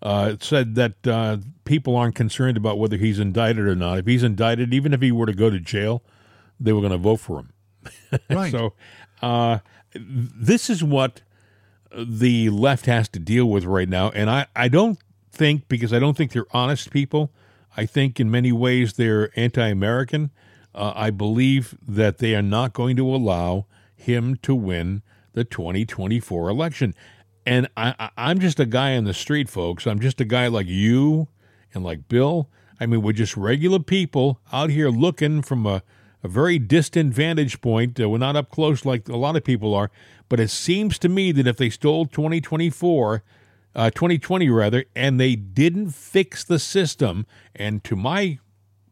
Uh, said that uh, people aren't concerned about whether he's indicted or not. If he's indicted, even if he were to go to jail, they were going to vote for him. Right. So, uh, this is what the left has to deal with right now. And I, I don't think, because I don't think they're honest people, I think in many ways they're anti American. Uh, I believe that they are not going to allow him to win the 2024 election. And I, I, I'm just a guy on the street, folks. I'm just a guy like you and like Bill. I mean, we're just regular people out here looking from a, a very distant vantage point. Uh, we're not up close like a lot of people are. But it seems to me that if they stole 2024, uh, 2020 rather, and they didn't fix the system, and to my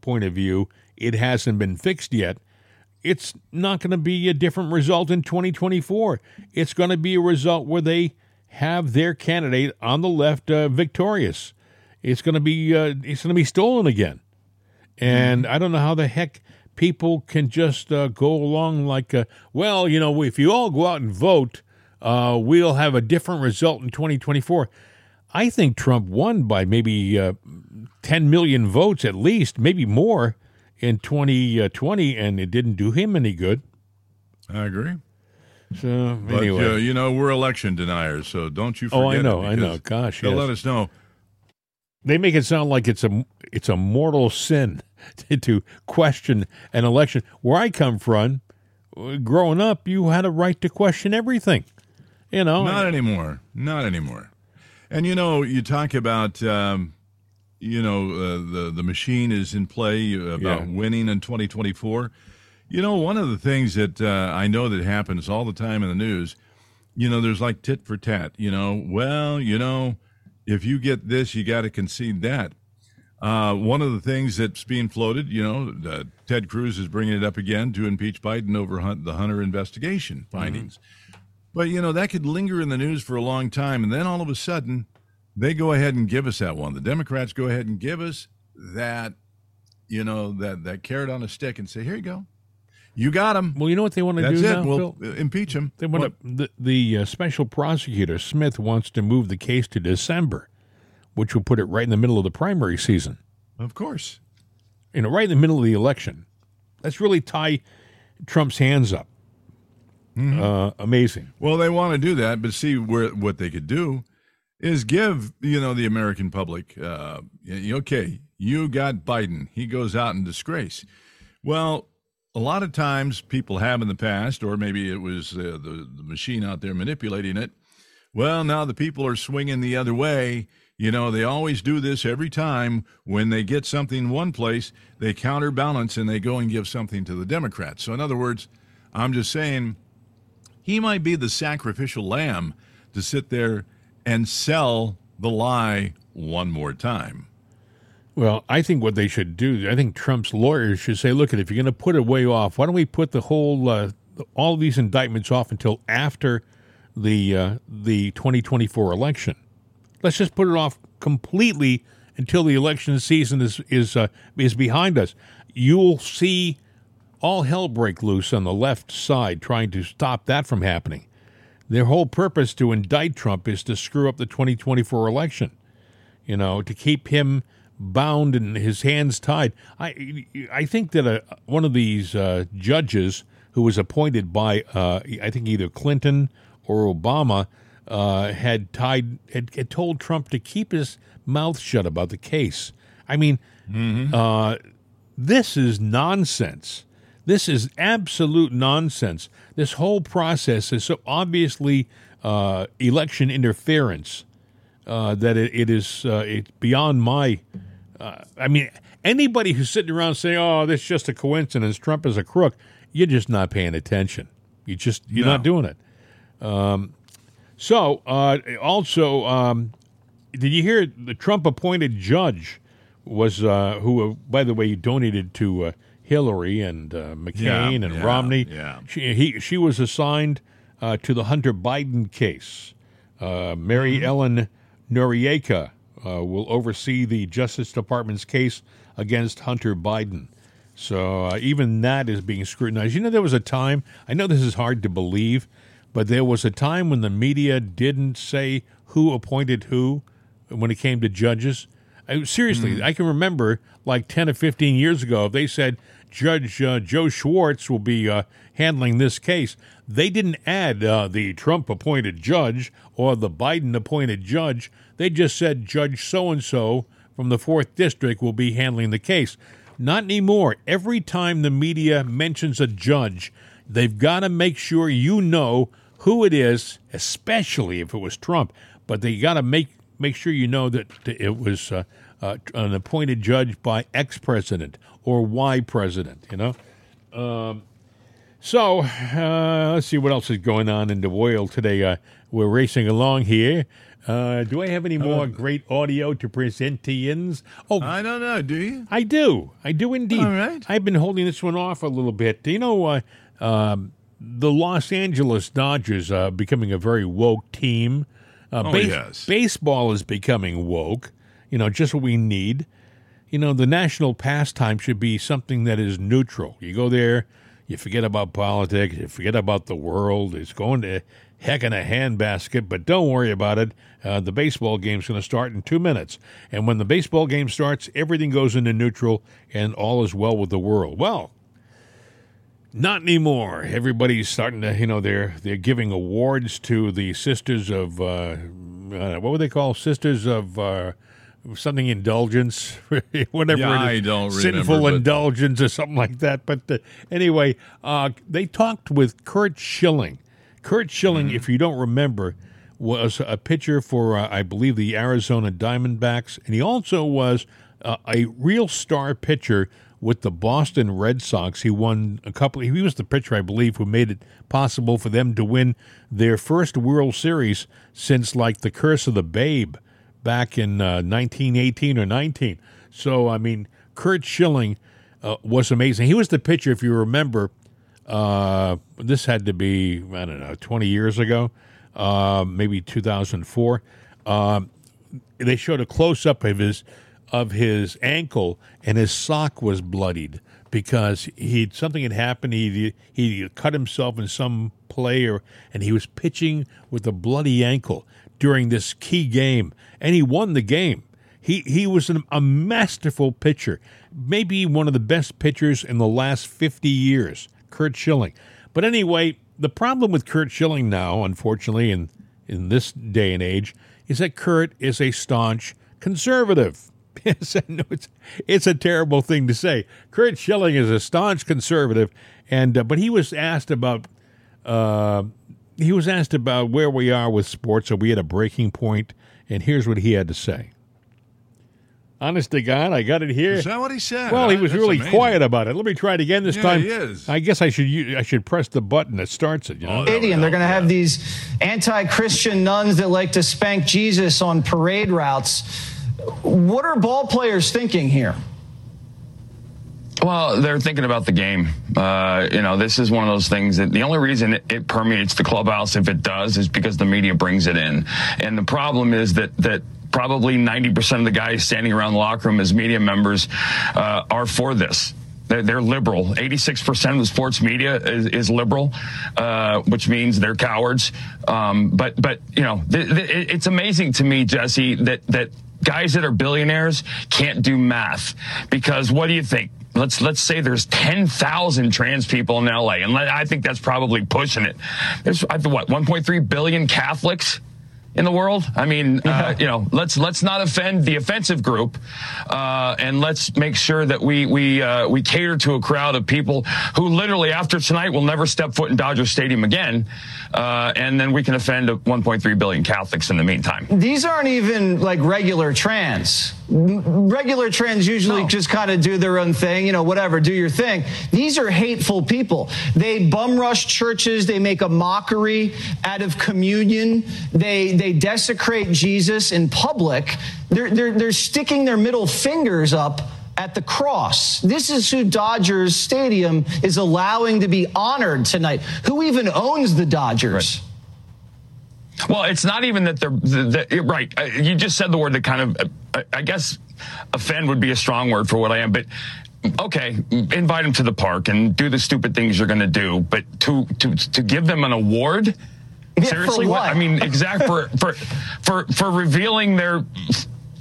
point of view, it hasn't been fixed yet. it's not going to be a different result in 2024. It's going to be a result where they have their candidate on the left uh, victorious. It's going to be uh, it's going to be stolen again, and I don't know how the heck people can just uh, go along like, uh, well, you know, if you all go out and vote, uh, we'll have a different result in 2024. I think Trump won by maybe uh, 10 million votes at least, maybe more in 2020, and it didn't do him any good. I agree. So But anyway, uh, you know we're election deniers, so don't you Oh. I know, I know. Gosh, they'll yes. let us know. they make it sound like it's a it's a mortal sin to, to question an election. Where I come from, growing up, you had a right to question everything. You know, Not anymore. Not anymore. And you know, you talk about, um, you know, uh, the the machine is in play uh, about Yeah. winning in 2024. You know, one of the things that uh, I know that happens all the time in the news, you know, there's like tit for tat. You know, well, you know, if you get this, you got to concede that. Uh, one of the things that's being floated, you know, uh, Ted Cruz is bringing it up again to impeach Biden over Hunt, the Hunter investigation findings. But you know that could linger in the news for a long time, and then all of a sudden, they go ahead and give us that one. The Democrats go ahead and give us that, you know, that that carrot on a stick, and say, "Here you go, you got him. well, you know what they want to That's do it. now, We'll Phil? uh, impeach him." They want to, the the uh, special prosecutor Smith wants to move the case to December, which will put it right in the middle of the primary season. Of course. You know, right in the middle of the election. That's really tie Trump's hands up. Uh, amazing. Well, they want to do that, but see where what they could do is give you know the American public, uh, okay, you got Biden, he goes out in disgrace. Well, a lot of times people have in the past, or maybe it was uh, the the machine out there manipulating it. Well, now the people are swinging the other way. You know, they always do this every time when they get something one place, they counterbalance and they go and give something to the Democrats. So, in other words, I'm just saying he might be the sacrificial lamb to sit there and sell the lie one more time. Well, I think what they should do, I think Trump's lawyers should say, look, if you're going to put it way off, why don't we put the whole, uh, all these indictments off until after the uh, the 2024 election? Let's just put it off completely until the election season is is uh, is behind us. You'll see all hell break loose on the left side trying to stop that from happening. Their whole purpose to indict Trump is to screw up the 2024 election you know, to keep him bound and his hands tied. I I think that a, one of these uh, judges who was appointed by uh, I think either Clinton or Obama uh, had tied had, had told Trump to keep his mouth shut about the case. I mean, uh, this is nonsense. This is absolute nonsense. This whole process is so obviously uh, election interference uh, that it, it is uh, it's beyond my. Uh, I mean, anybody who's sitting around saying, "Oh, this is just a coincidence," Trump is a crook. You're just not paying attention. You just you're not doing it. Um, so uh, also, um, did you hear the Trump appointed judge was uh, who, uh, by the way, you donated to uh, Hillary and uh, McCain Yeah, and yeah, Romney? yeah. She he she was assigned uh, to the Hunter Biden case. Uh, Mary Mm-hmm. Ellen Noreika uh, will oversee the Justice Department's case against Hunter Biden. So uh, even that is being scrutinized. You know, there was a time, I know this is hard to believe, but there was a time when the media didn't say who appointed who when it came to judges. I, seriously, I can remember like 10 or 15 years ago, if they said Judge uh, Joe Schwartz will be uh, handling this case, they didn't add uh, the Trump appointed judge or the Biden appointed judge. They just said Judge so and so from the fourth district will be handling the case. Not anymore. Every time the media mentions a judge, they've got to make sure you know who it is, especially if it was Trump. But they got to make make sure you know that it was uh, uh, an appointed judge by X president or Y president. You know. Um, So uh, let's see what else is going on in the world today. Uh, we're racing along here. Uh, do I have any more great audio to present to yins? Oh, I don't know. Do you? I do. I do indeed. All right. I've been holding this one off a little bit. Do you know, uh, um, the Los Angeles Dodgers are becoming a very woke team. Uh, Oh, yes. Baseball is becoming woke. You know, just what we need. You know, the national pastime should be something that is neutral. You go there, you forget about politics, you forget about the world. It's going to heck in a handbasket, but don't worry about it. Uh, the baseball game's going to start in two minutes. And when the baseball game starts, everything goes into neutral and all is well with the world. Well, not anymore. Everybody's starting to, you know, they're they're giving awards to the sisters of uh, uh, what would they call sisters of uh, something indulgence, whatever. Yeah. I don't sinful remember, indulgence or something like that. But uh, anyway, uh, they talked with Curt Schilling. Curt Schilling, Mm-hmm. if you don't remember, was a pitcher for uh, I believe the Arizona Diamondbacks, and he also was uh, a real star pitcher with the Boston Red Sox. He won a couple. He was the pitcher, I believe, who made it possible for them to win their first World Series since like the Curse of the Babe back in uh, 1918 or 19. So I mean, Curt Schilling uh, was amazing. He was the pitcher, if you remember. Uh, this had to be I don't know, 20 years ago, uh, maybe 2004. Um, they showed a close up of his of his ankle, and his sock was bloodied because he something had happened. He he cut himself in some play, or and he was pitching with a bloody ankle during this key game, and he won the game. He he was an, a masterful pitcher, maybe one of the best pitchers in the last fifty years. Curt Schilling. But anyway, the problem with Curt Schilling now, unfortunately, in in this day and age, is that Curt is a staunch conservative. Yes, it's it's a terrible thing to say. Curt Schilling is a staunch conservative, and uh, but he was asked about uh, he was asked about where we are with sports. Are we at a breaking point? And here's what he had to say. Honest to God, I got it here. Is that what he said? Well, he was that's really amazing. quiet about it. Let me try it again this Yeah, time. he is. I guess I should I should press the button that starts it. You know? Oh, there we stadium. They're going to have these anti-Christian nuns that like to spank Jesus on parade routes. What are ball players thinking here? Well, they're thinking about the game. Uh, you know, this is one of those things that the only reason it, it permeates the clubhouse, if it does, is because the media brings it in. And the problem is that that probably 90% of the guys standing around the locker room as media members uh, are for this. They're, they're liberal. 86% of the sports media is, is liberal, uh, which means they're cowards. Um, but, but you know, th- th- it's amazing to me, Jesse, that that guys that are billionaires can't do math because what do you think? Let's let's say there's 10,000 trans people in LA, and I think that's probably pushing it. There's what 1.3 billion Catholics in the world. I mean, uh, you know, let's let's not offend the offensive group, uh, and let's make sure that we we uh, we cater to a crowd of people who literally after tonight will never step foot in Dodger Stadium again, uh, and then we can offend 1.3 billion Catholics in the meantime. These aren't even like regular trans. Regular trans usually No. just kind of do their own thing, you know, whatever, do your thing. These are hateful people. They bum rush churches. They make a mockery out of communion. They they desecrate Jesus in public. They're they're they're sticking their middle fingers up at the cross. This is who Dodgers Stadium is allowing to be honored tonight. Who even owns the Dodgers? Well, it's not even that they're the, the, right. Uh, You just said the word that kind of, uh, I guess, offend would be a strong word for what I am. But okay, invite them to the park and do the stupid things you're going to do. But to to to give them an award, seriously, what? I mean, exact for for for for revealing their.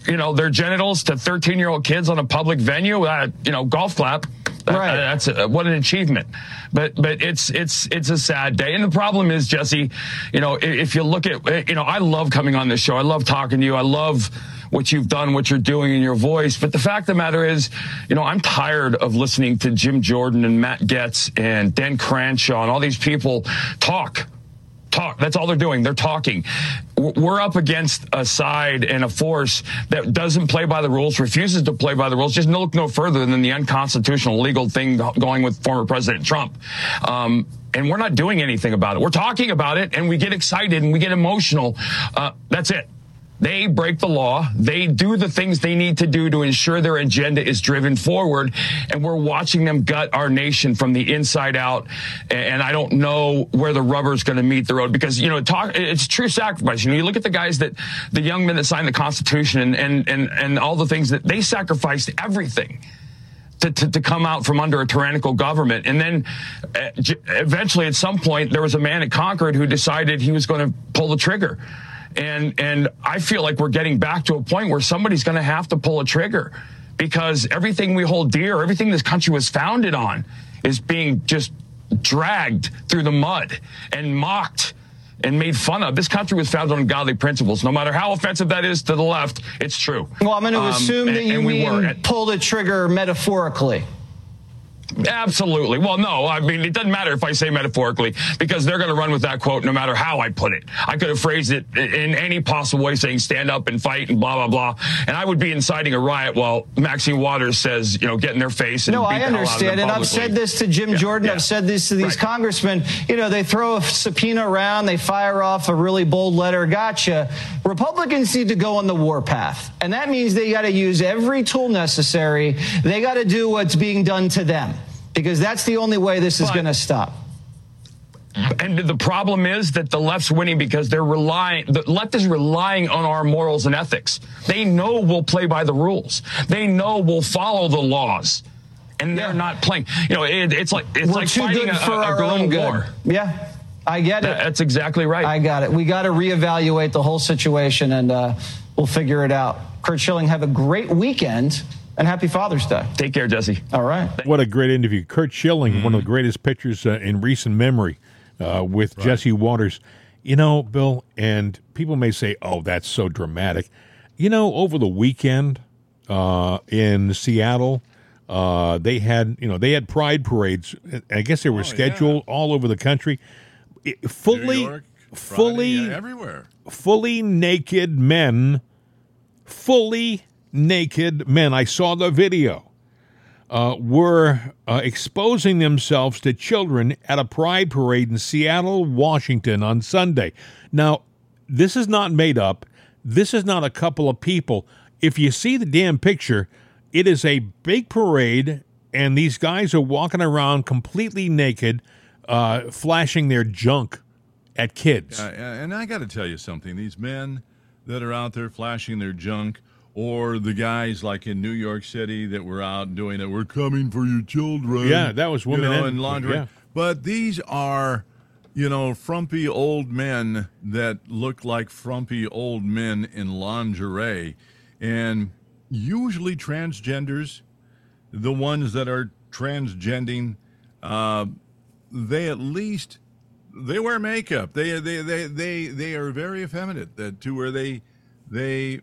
You know their genitals to 13 year old kids on a public venue. Uh, you know, golf clap. Right. that's a, what an achievement. But but it's it's it's a sad day. And the problem is, Jesse, you know, if you look at you know, I love coming on this show. I love talking to you. I love what you've done, what you're doing in your voice. But the fact of the matter is, you know, I'm tired of listening to Jim Jordan and Matt Gaetz and Dan Crenshaw and all these people talk talk. That's all they're doing. They're talking. We're up against a side and a force that doesn't play by the rules, refuses to play by the rules. Just look no further than the unconstitutional legal thing going with former President Trump. Um, and we're not doing anything about it. We're talking about it and we get excited and we get emotional. Uh, that's it. They break the law. They do the things they need to do to ensure their agenda is driven forward. And we're watching them gut our nation from the inside out. And I don't know where the rubber is going to meet the road because, you know, talk, it's true sacrifice. You know, you look at the guys that, the young men that signed the Constitution and, and, and, and all the things that they sacrificed everything. To, to, to, come out from under a tyrannical government. And then uh, eventually, at some point, there was a man at Concord who decided he was going to pull the trigger. And and I feel like we're getting back to a point where somebody's going to have to pull a trigger because everything we hold dear, everything this country was founded on is being just dragged through the mud and mocked and made fun of. This country was founded on godly principles. No matter how offensive that is to the left, it's true. Well, I'm going to um, assume that you mean pull the trigger metaphorically. Absolutely. Well, no, I mean, it doesn't matter if I say metaphorically because they're going to run with that quote no matter how I put it. I could have phrased it in any possible way saying stand up and fight and blah, blah, blah. And I would be inciting a riot while Maxine Waters says, you know, get in their face and No, I understand. And I've said this to Jim yeah, Jordan. Yeah. I've said this to these right. congressmen. You know, they throw a subpoena around, they fire off a really bold letter, gotcha. Republicans need to go on the warpath. And that means they got to use every tool necessary. They got to do what's being done to them because that's the only way this is going to stop. And the problem is that the left's winning because they're relying, the left is relying on our morals and ethics. They know we'll play by the rules. They know we'll follow the laws. And they're yeah. not playing. You know, it, it's like it's We're like too fighting good a, for a, our own good. war. Yeah, I get it. That's exactly right. I got it. We got to reevaluate the whole situation, and uh, we'll figure it out. Curt Schilling, have a great weekend and happy Father's Day. Take care, Jesse. All right. What a great interview. Curt Schilling, mm-hmm. one of the greatest pitchers uh, in recent memory uh, with right. Jesse Watters. You know, Bill, and people may say, oh, that's so dramatic. You know, over the weekend uh, in Seattle, uh, they had, you know, they had pride parades. I guess they were oh, scheduled yeah. all over the country. It, fully, York, fully, yeah, everywhere. Fully naked men, fully naked men, I saw the video, uh, were uh, exposing themselves to children at a pride parade in Seattle, Washington on Sunday. Now, this is not made up. This is not a couple of people. If you see the damn picture, it is a big parade, and these guys are walking around completely naked, uh, flashing their junk at kids. and I got to tell you something. These men that are out there flashing their junk or the guys like in New York City that were out doing it. We're coming for your children. Yeah, that was women you know, and laundry. Yeah. But these are, you know, frumpy old men that look like frumpy old men in lingerie, and usually transgenders, the ones that are transgending, uh, they at least they wear makeup. They they they they they are very effeminate. That to where they they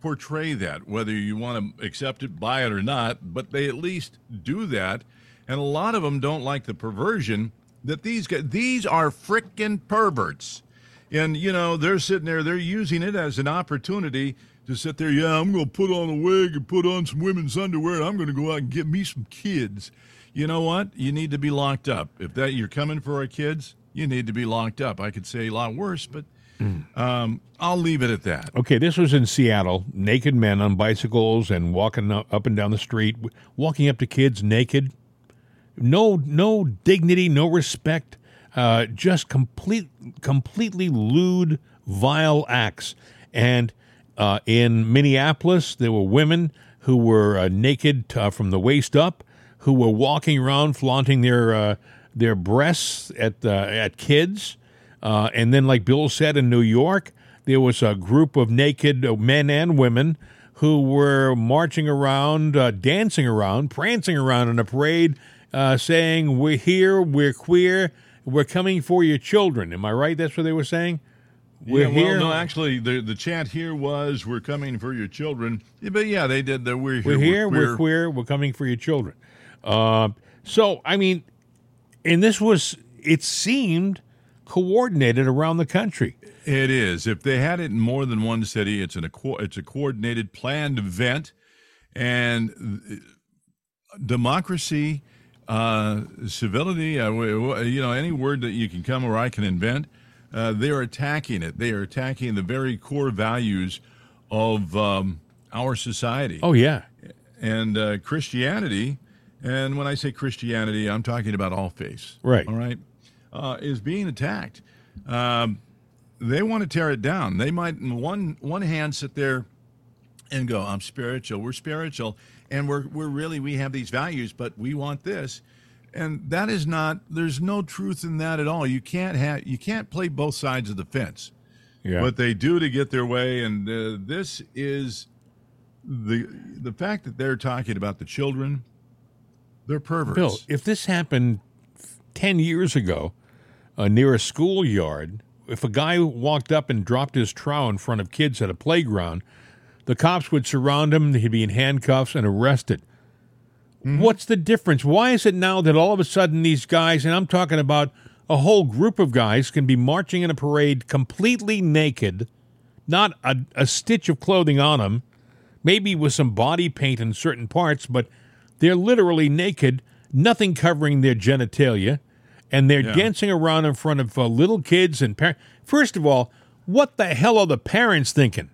portray that, whether you want to accept it, buy it, or not, but they at least do that. And a lot of them don't like the perversion that these guys, these are frickin' perverts. And, you know, they're sitting there, they're using it as an opportunity to sit there, yeah, I'm going to put on a wig and put on some women's underwear, and I'm going to go out and get me some kids. You know what? You need to be locked up. If that you're coming for our kids, you need to be locked up. I could say a lot worse, but Mm. Um, I'll leave it at that. Okay, this was in Seattle. Naked men on bicycles and walking up and down the street, walking up to kids naked. No, no dignity, no respect. Uh, just complete, completely lewd, vile acts. And uh, in Minneapolis, there were women who were uh, naked uh, from the waist up, who were walking around flaunting their uh, their breasts at uh, at kids. Uh, and then, like Bill said, in New York, there was a group of naked men and women who were marching around, uh, dancing around, prancing around in a parade, uh, saying, We're here, we're queer, we're coming for your children. Am I right? That's what they were saying? We're yeah, well, here. No, actually, the the chant here was, "We're coming for your children." Yeah, but yeah, they did the "We're here, we're here, we're queer, we're, queer, we're coming for your children." Uh, so, I mean, and this was, it seemed coordinated around the country. It is. If they had it in more than one city, it's an it's a coordinated, planned event, and democracy, uh, civility, uh, you know, any word that you can come or I can invent, uh, they're attacking it. They are attacking the very core values of um, our society. Oh yeah, and uh, Christianity. And when I say Christianity, I'm talking about all faiths. Right. All right. Uh, is being attacked. Um, they want to tear it down. They might, in one one hand, sit there and go, "I'm spiritual. We're spiritual, and we're we're really we have these values, but we want this." And that is not. There's no truth in that at all. You can't have. You can't play both sides of the fence. Yeah. But they do to get their way, and uh, this is the the fact that they're talking about the children. They're perverts. Bill, if this happened ten years ago, uh, near a schoolyard, if a guy walked up and dropped his trowel in front of kids at a playground, the cops would surround him. He'd be in handcuffs and arrested. Mm-hmm. What's the difference? Why is it now that all of a sudden these guys, and I'm talking about a whole group of guys, can be marching in a parade completely naked, not a, a stitch of clothing on them, maybe with some body paint in certain parts, but they're literally naked, nothing covering their genitalia, and they're yeah. dancing around in front of uh, little kids and parents. First of all, what the hell are the parents thinking?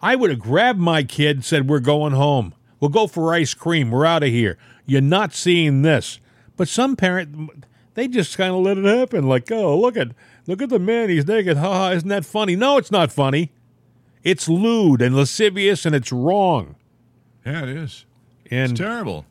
I would have grabbed my kid and said, We're going home. We'll go for ice cream. We're out of here. You're not seeing this. But some parent, they just kind of let it happen. Like, oh, look at look at the man. He's naked. Ha ha. Isn't that funny? No, it's not funny. It's lewd and lascivious, and it's wrong. Yeah, it is. And it's terrible.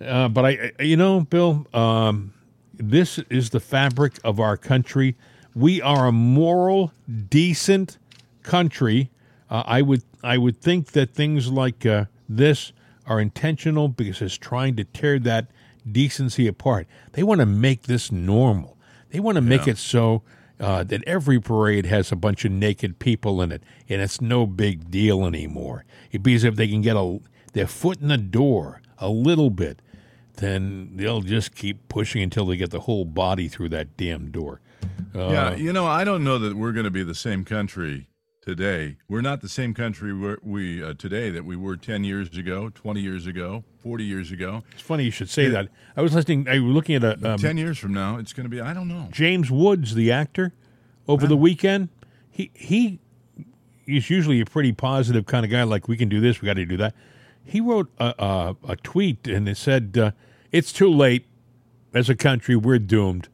Uh, but I, you know, Bill, um, this is the fabric of our country. We are a moral, decent country. Uh, I would I would think that things like uh, this are intentional because it's trying to tear that decency apart. They want to make this normal. They want to make it so uh, that every parade has a bunch of naked people in it, and it's no big deal anymore. It because if they can get a their foot in the door a little bit, then they'll just keep pushing until they get the whole body through that damn door. Uh, yeah, you know, I don't know that we're going to be the same country today. We're not the same country we're, uh, today that we were 10 years ago, 20 years ago, 40 years ago. It's funny you should say that. I was listening. I was looking at a um, 10 years from now, it's going to be I don't know. James Woods, the actor, over the weekend. He he he's usually a pretty positive kind of guy. Like we can do this, we got to do that. He wrote a, a, a tweet and it said, uh, "It's too late. As a country, we're doomed."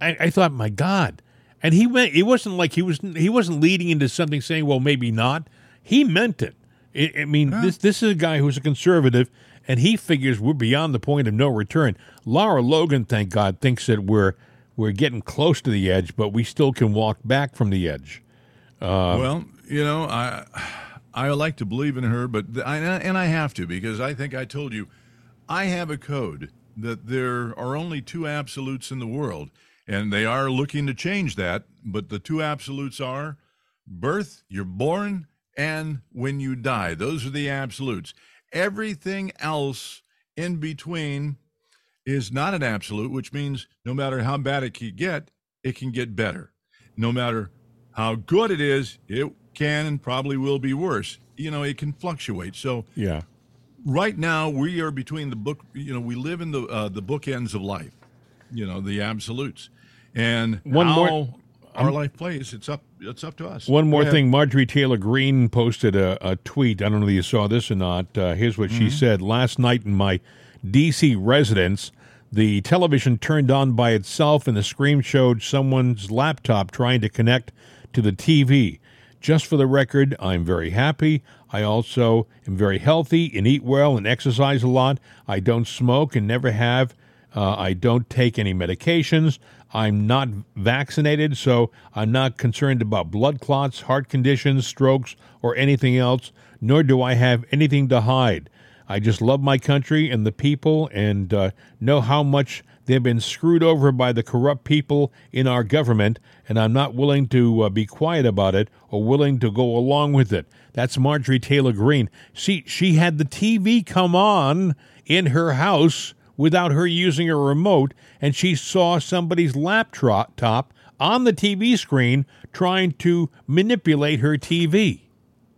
I, I thought, my God, and he went. It wasn't like he was he wasn't leading into something saying, "Well, maybe not." He meant it. I, I mean, this this is a guy who's a conservative, and he figures we're beyond the point of no return. Lara Logan, thank God, thinks that we're we're getting close to the edge, but we still can walk back from the edge. Uh, well, you know, I I like to believe in her, but th- I, and I have to because I think I told you I have a code that there are only two absolutes in the world, and they are looking to change that. But the two absolutes are birth, you're born, and when you die. Those are the absolutes. Everything else in between is not an absolute, which means no matter how bad it can get, it can get better. No matter how good it is, it can and probably will be worse. You know, it can fluctuate. So yeah, right now we are between the book. You know, we live in the uh, the bookends of life. You know, the absolutes, and One how more- our life plays. It's up. It's up to us. One more thing, Marjorie Taylor Greene posted a, a tweet. I don't know if you saw this or not. Uh, here's what she said Last night in my D.C. residence, the television turned on by itself and the screen showed someone's laptop trying to connect to the TV. Just for the record, I'm very happy. I also am very healthy and eat well and exercise a lot. I don't smoke and never have. Uh, I don't take any medications. I'm not vaccinated, so I'm not concerned about blood clots, heart conditions, strokes, or anything else, nor do I have anything to hide. I just love my country and the people and uh, know how much they've been screwed over by the corrupt people in our government, and I'm not willing to uh, be quiet about it or willing to go along with it. That's Marjorie Taylor Greene. See, she had the TV come on in her house without her using a remote, and she saw somebody's laptop top on the TV screen trying to manipulate her TV.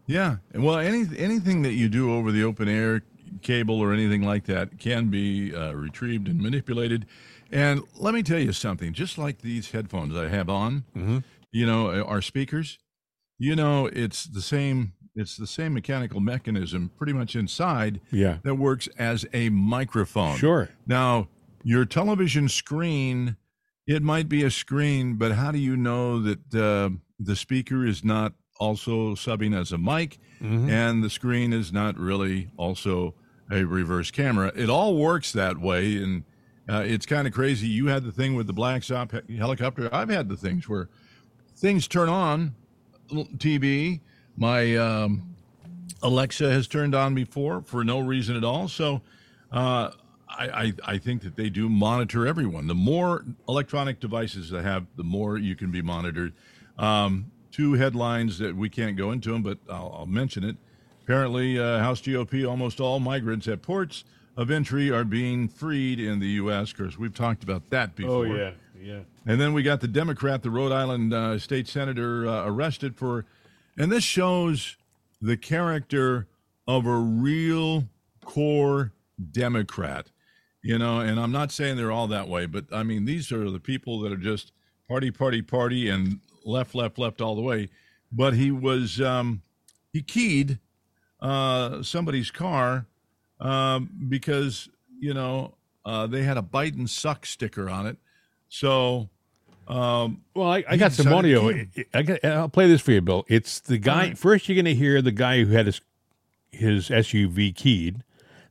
Yeah. Well, any anything that you do over the open air cable or anything like that can be uh, retrieved and manipulated. And let me tell you something. Just like these headphones I have on, Mhm. you know, uh, our speakers, you know, it's the same. It's the same mechanical mechanism, pretty much inside, Yeah. that works as a microphone. Sure. Now, your television screen, it might be a screen, but how do you know that uh, the speaker is not also subbing as a mic Mhm. and the screen is not really also a reverse camera? It all works that way. And uh, it's kind of crazy. You had the thing with the Black Stop he- helicopter. I've had the things where things turn on TV. My um, Alexa has turned on before for no reason at all. So uh, I, I, I think that they do monitor everyone. The more electronic devices they have, the more you can be monitored. Um, two headlines that we can't go into them, but I'll, I'll mention it. Apparently, uh, House GOP, almost all migrants at ports of entry are being freed in the U.S. Of course, we've talked about that before. Oh, yeah. And then we got the Democrat, the Rhode Island uh, state senator, uh, arrested for, and this shows the character of a real core Democrat, you know. And I'm not saying they're all that way, but I mean, these are the people that are just party, party, party, and left, left, left all the way. But he was, um, he keyed uh, somebody's car um, because, you know, uh, they had a Biden suck sticker on it. So, um, Well, I, I got some audio. I got, I'll play this for you, Bill. It's the guy. right. First, you're going to hear the guy who had his his SUV keyed.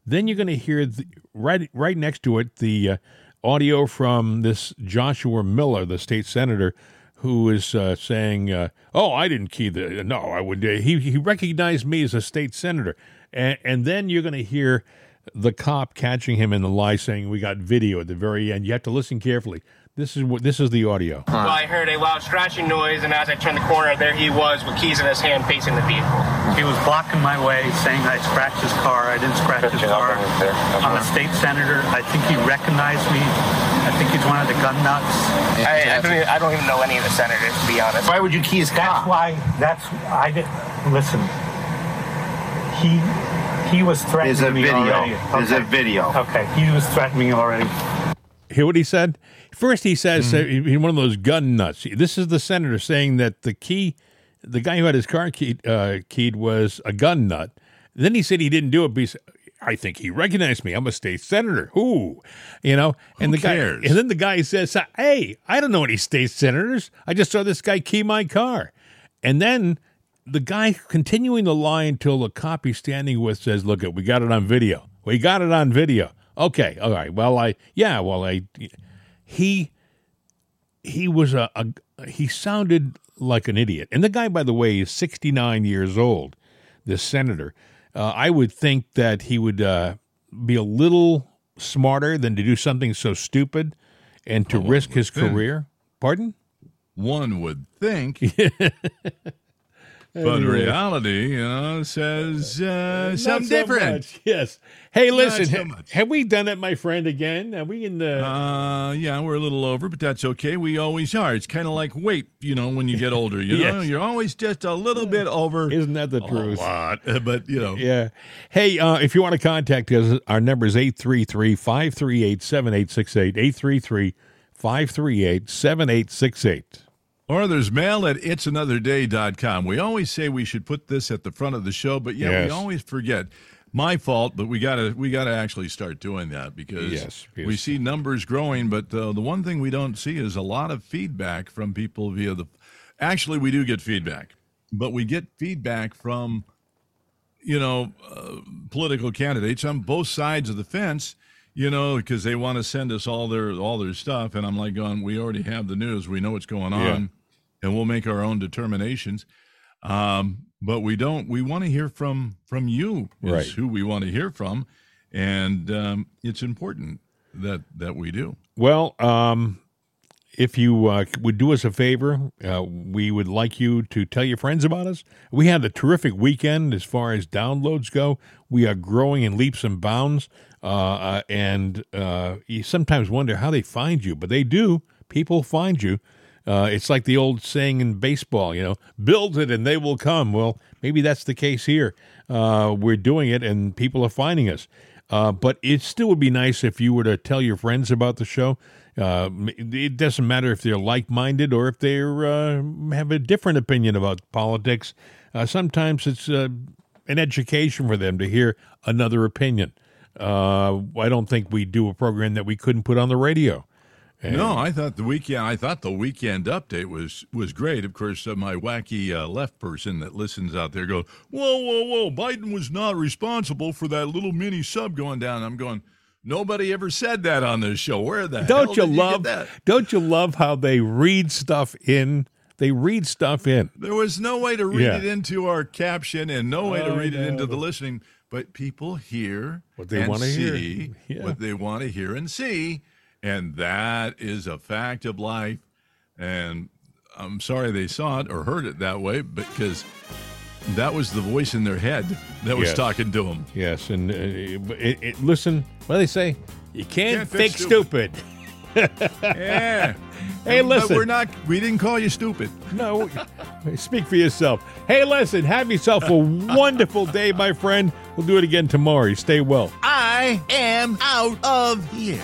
Then you're going to hear the, right right next to it the uh, audio from this Joshua Miller, the state senator, who is uh, saying, uh, "Oh, I didn't key the no, I would." Uh, he he recognized me as a state senator, and, and then you're going to hear the cop catching him in the lie, saying, "We got video at the very end." You have to listen carefully. This is what this is the audio. Well, I heard a loud scratching noise, and as I turned the corner, there he was with keys in his hand facing the vehicle. He was blocking my way, saying I scratched his car. I didn't scratch his car. I'm a state senator. I think he recognized me. I think he's one of the gun nuts. I, I, don't even, I don't even know any of the senators, to be honest. Why would you key his That's why. That's I did. Listen. He he was threatening There's a me video. already. There's a Okay. video. Okay, he was threatening me already. Hear what he said? First, he says uh, he's one of those gun nuts. This is the senator saying that the key, the guy who had his car keyed, uh, keyed was a gun nut. Then he said he didn't do it because I think he recognized me. I'm a state senator. Who, you know? And Who the guy, cares? and then the guy says, "Hey, I don't know any state senators. I just saw this guy key my car." And then the guy continuing the lie until the cop he's standing with says, "Look, it, we got it on video. We got it on video." Okay, all right. Well, I yeah. Well, I he he was a, a he sounded like an idiot. And the guy, by the way, is 69 years old. This senator. Uh, I would think that he would uh, be a little smarter than to do something so stupid and to risk his think. career. Pardon? one would think. But Anyway. reality, you know, says uh, something so different. much, Yes. Hey, listen. so ha- have we done it, my friend? Again? Are we in the? Uh, yeah, we're a little over, but that's okay. We always are. It's kind of like weight, you know, when you get older. You know, you're always just a little bit over. Isn't that the a truth? lot, but you know, Yeah. Hey, uh, if you want to contact us, our number is 833 538 7868. 833 538 7868. Or there's mail at it'sanotherday.com. We always say we should put this at the front of the show, but yeah, Yes. we always forget. My fault, but we gotta we gotta actually start doing that because Yes, we see numbers growing, but uh, the one thing we don't see is a lot of feedback from people via the. Actually, we do get feedback, but we get feedback from, you know, uh, political candidates on both sides of the fence. You know, because they want to send us all their all their stuff, and I'm like, going, we already have the news. We know what's going on Yeah. And we'll make our own determinations. Um, but we don't. We want to hear from from you. Is Right. Who we want to hear from, and um, it's important that that we do. Well, um, if you uh, would do us a favor, uh, we would like you to tell your friends about us. We had a terrific weekend as far as downloads go. We are growing in leaps and bounds, uh, uh, and uh, you sometimes wonder how they find you, but they do. People find you. Uh, it's like the old saying in baseball, you know, build it and they will come. Well, maybe that's the case here. Uh, we're doing it and people are finding us. Uh, but it still would be nice if you were to tell your friends about the show. Uh, it doesn't matter if they're like minded or if they uh, have a different opinion about politics. Uh, sometimes it's uh, an education for them to hear another opinion. Uh, I don't think we do a program that we couldn't put on the radio. And no, I thought the weekend. I thought the weekend update was was great. Of course, uh, my wacky uh, left person that listens out there goes, "Whoa, whoa, whoa! Biden was not responsible for that little mini sub going down." I'm going. Nobody ever said that on this show. Where the don't you love? You don't you love how they read stuff in? They read stuff in. There was no way to read yeah. it into our caption and no way to read it into the listening. But people hear what they want to hear, yeah. what they want to hear and see and that is a fact of life. And I'm sorry they saw it or heard it that way because that was the voice in their head that was yes. talking to them. Yes. And uh, it, it, listen, what do they say? You can't, can't fix stupid. stupid. yeah. Hey, listen. But we're not. We didn't call you stupid. No. speak for yourself. Hey, listen. Have yourself a wonderful day, my friend. We'll do it again tomorrow. Stay well. I am out of here.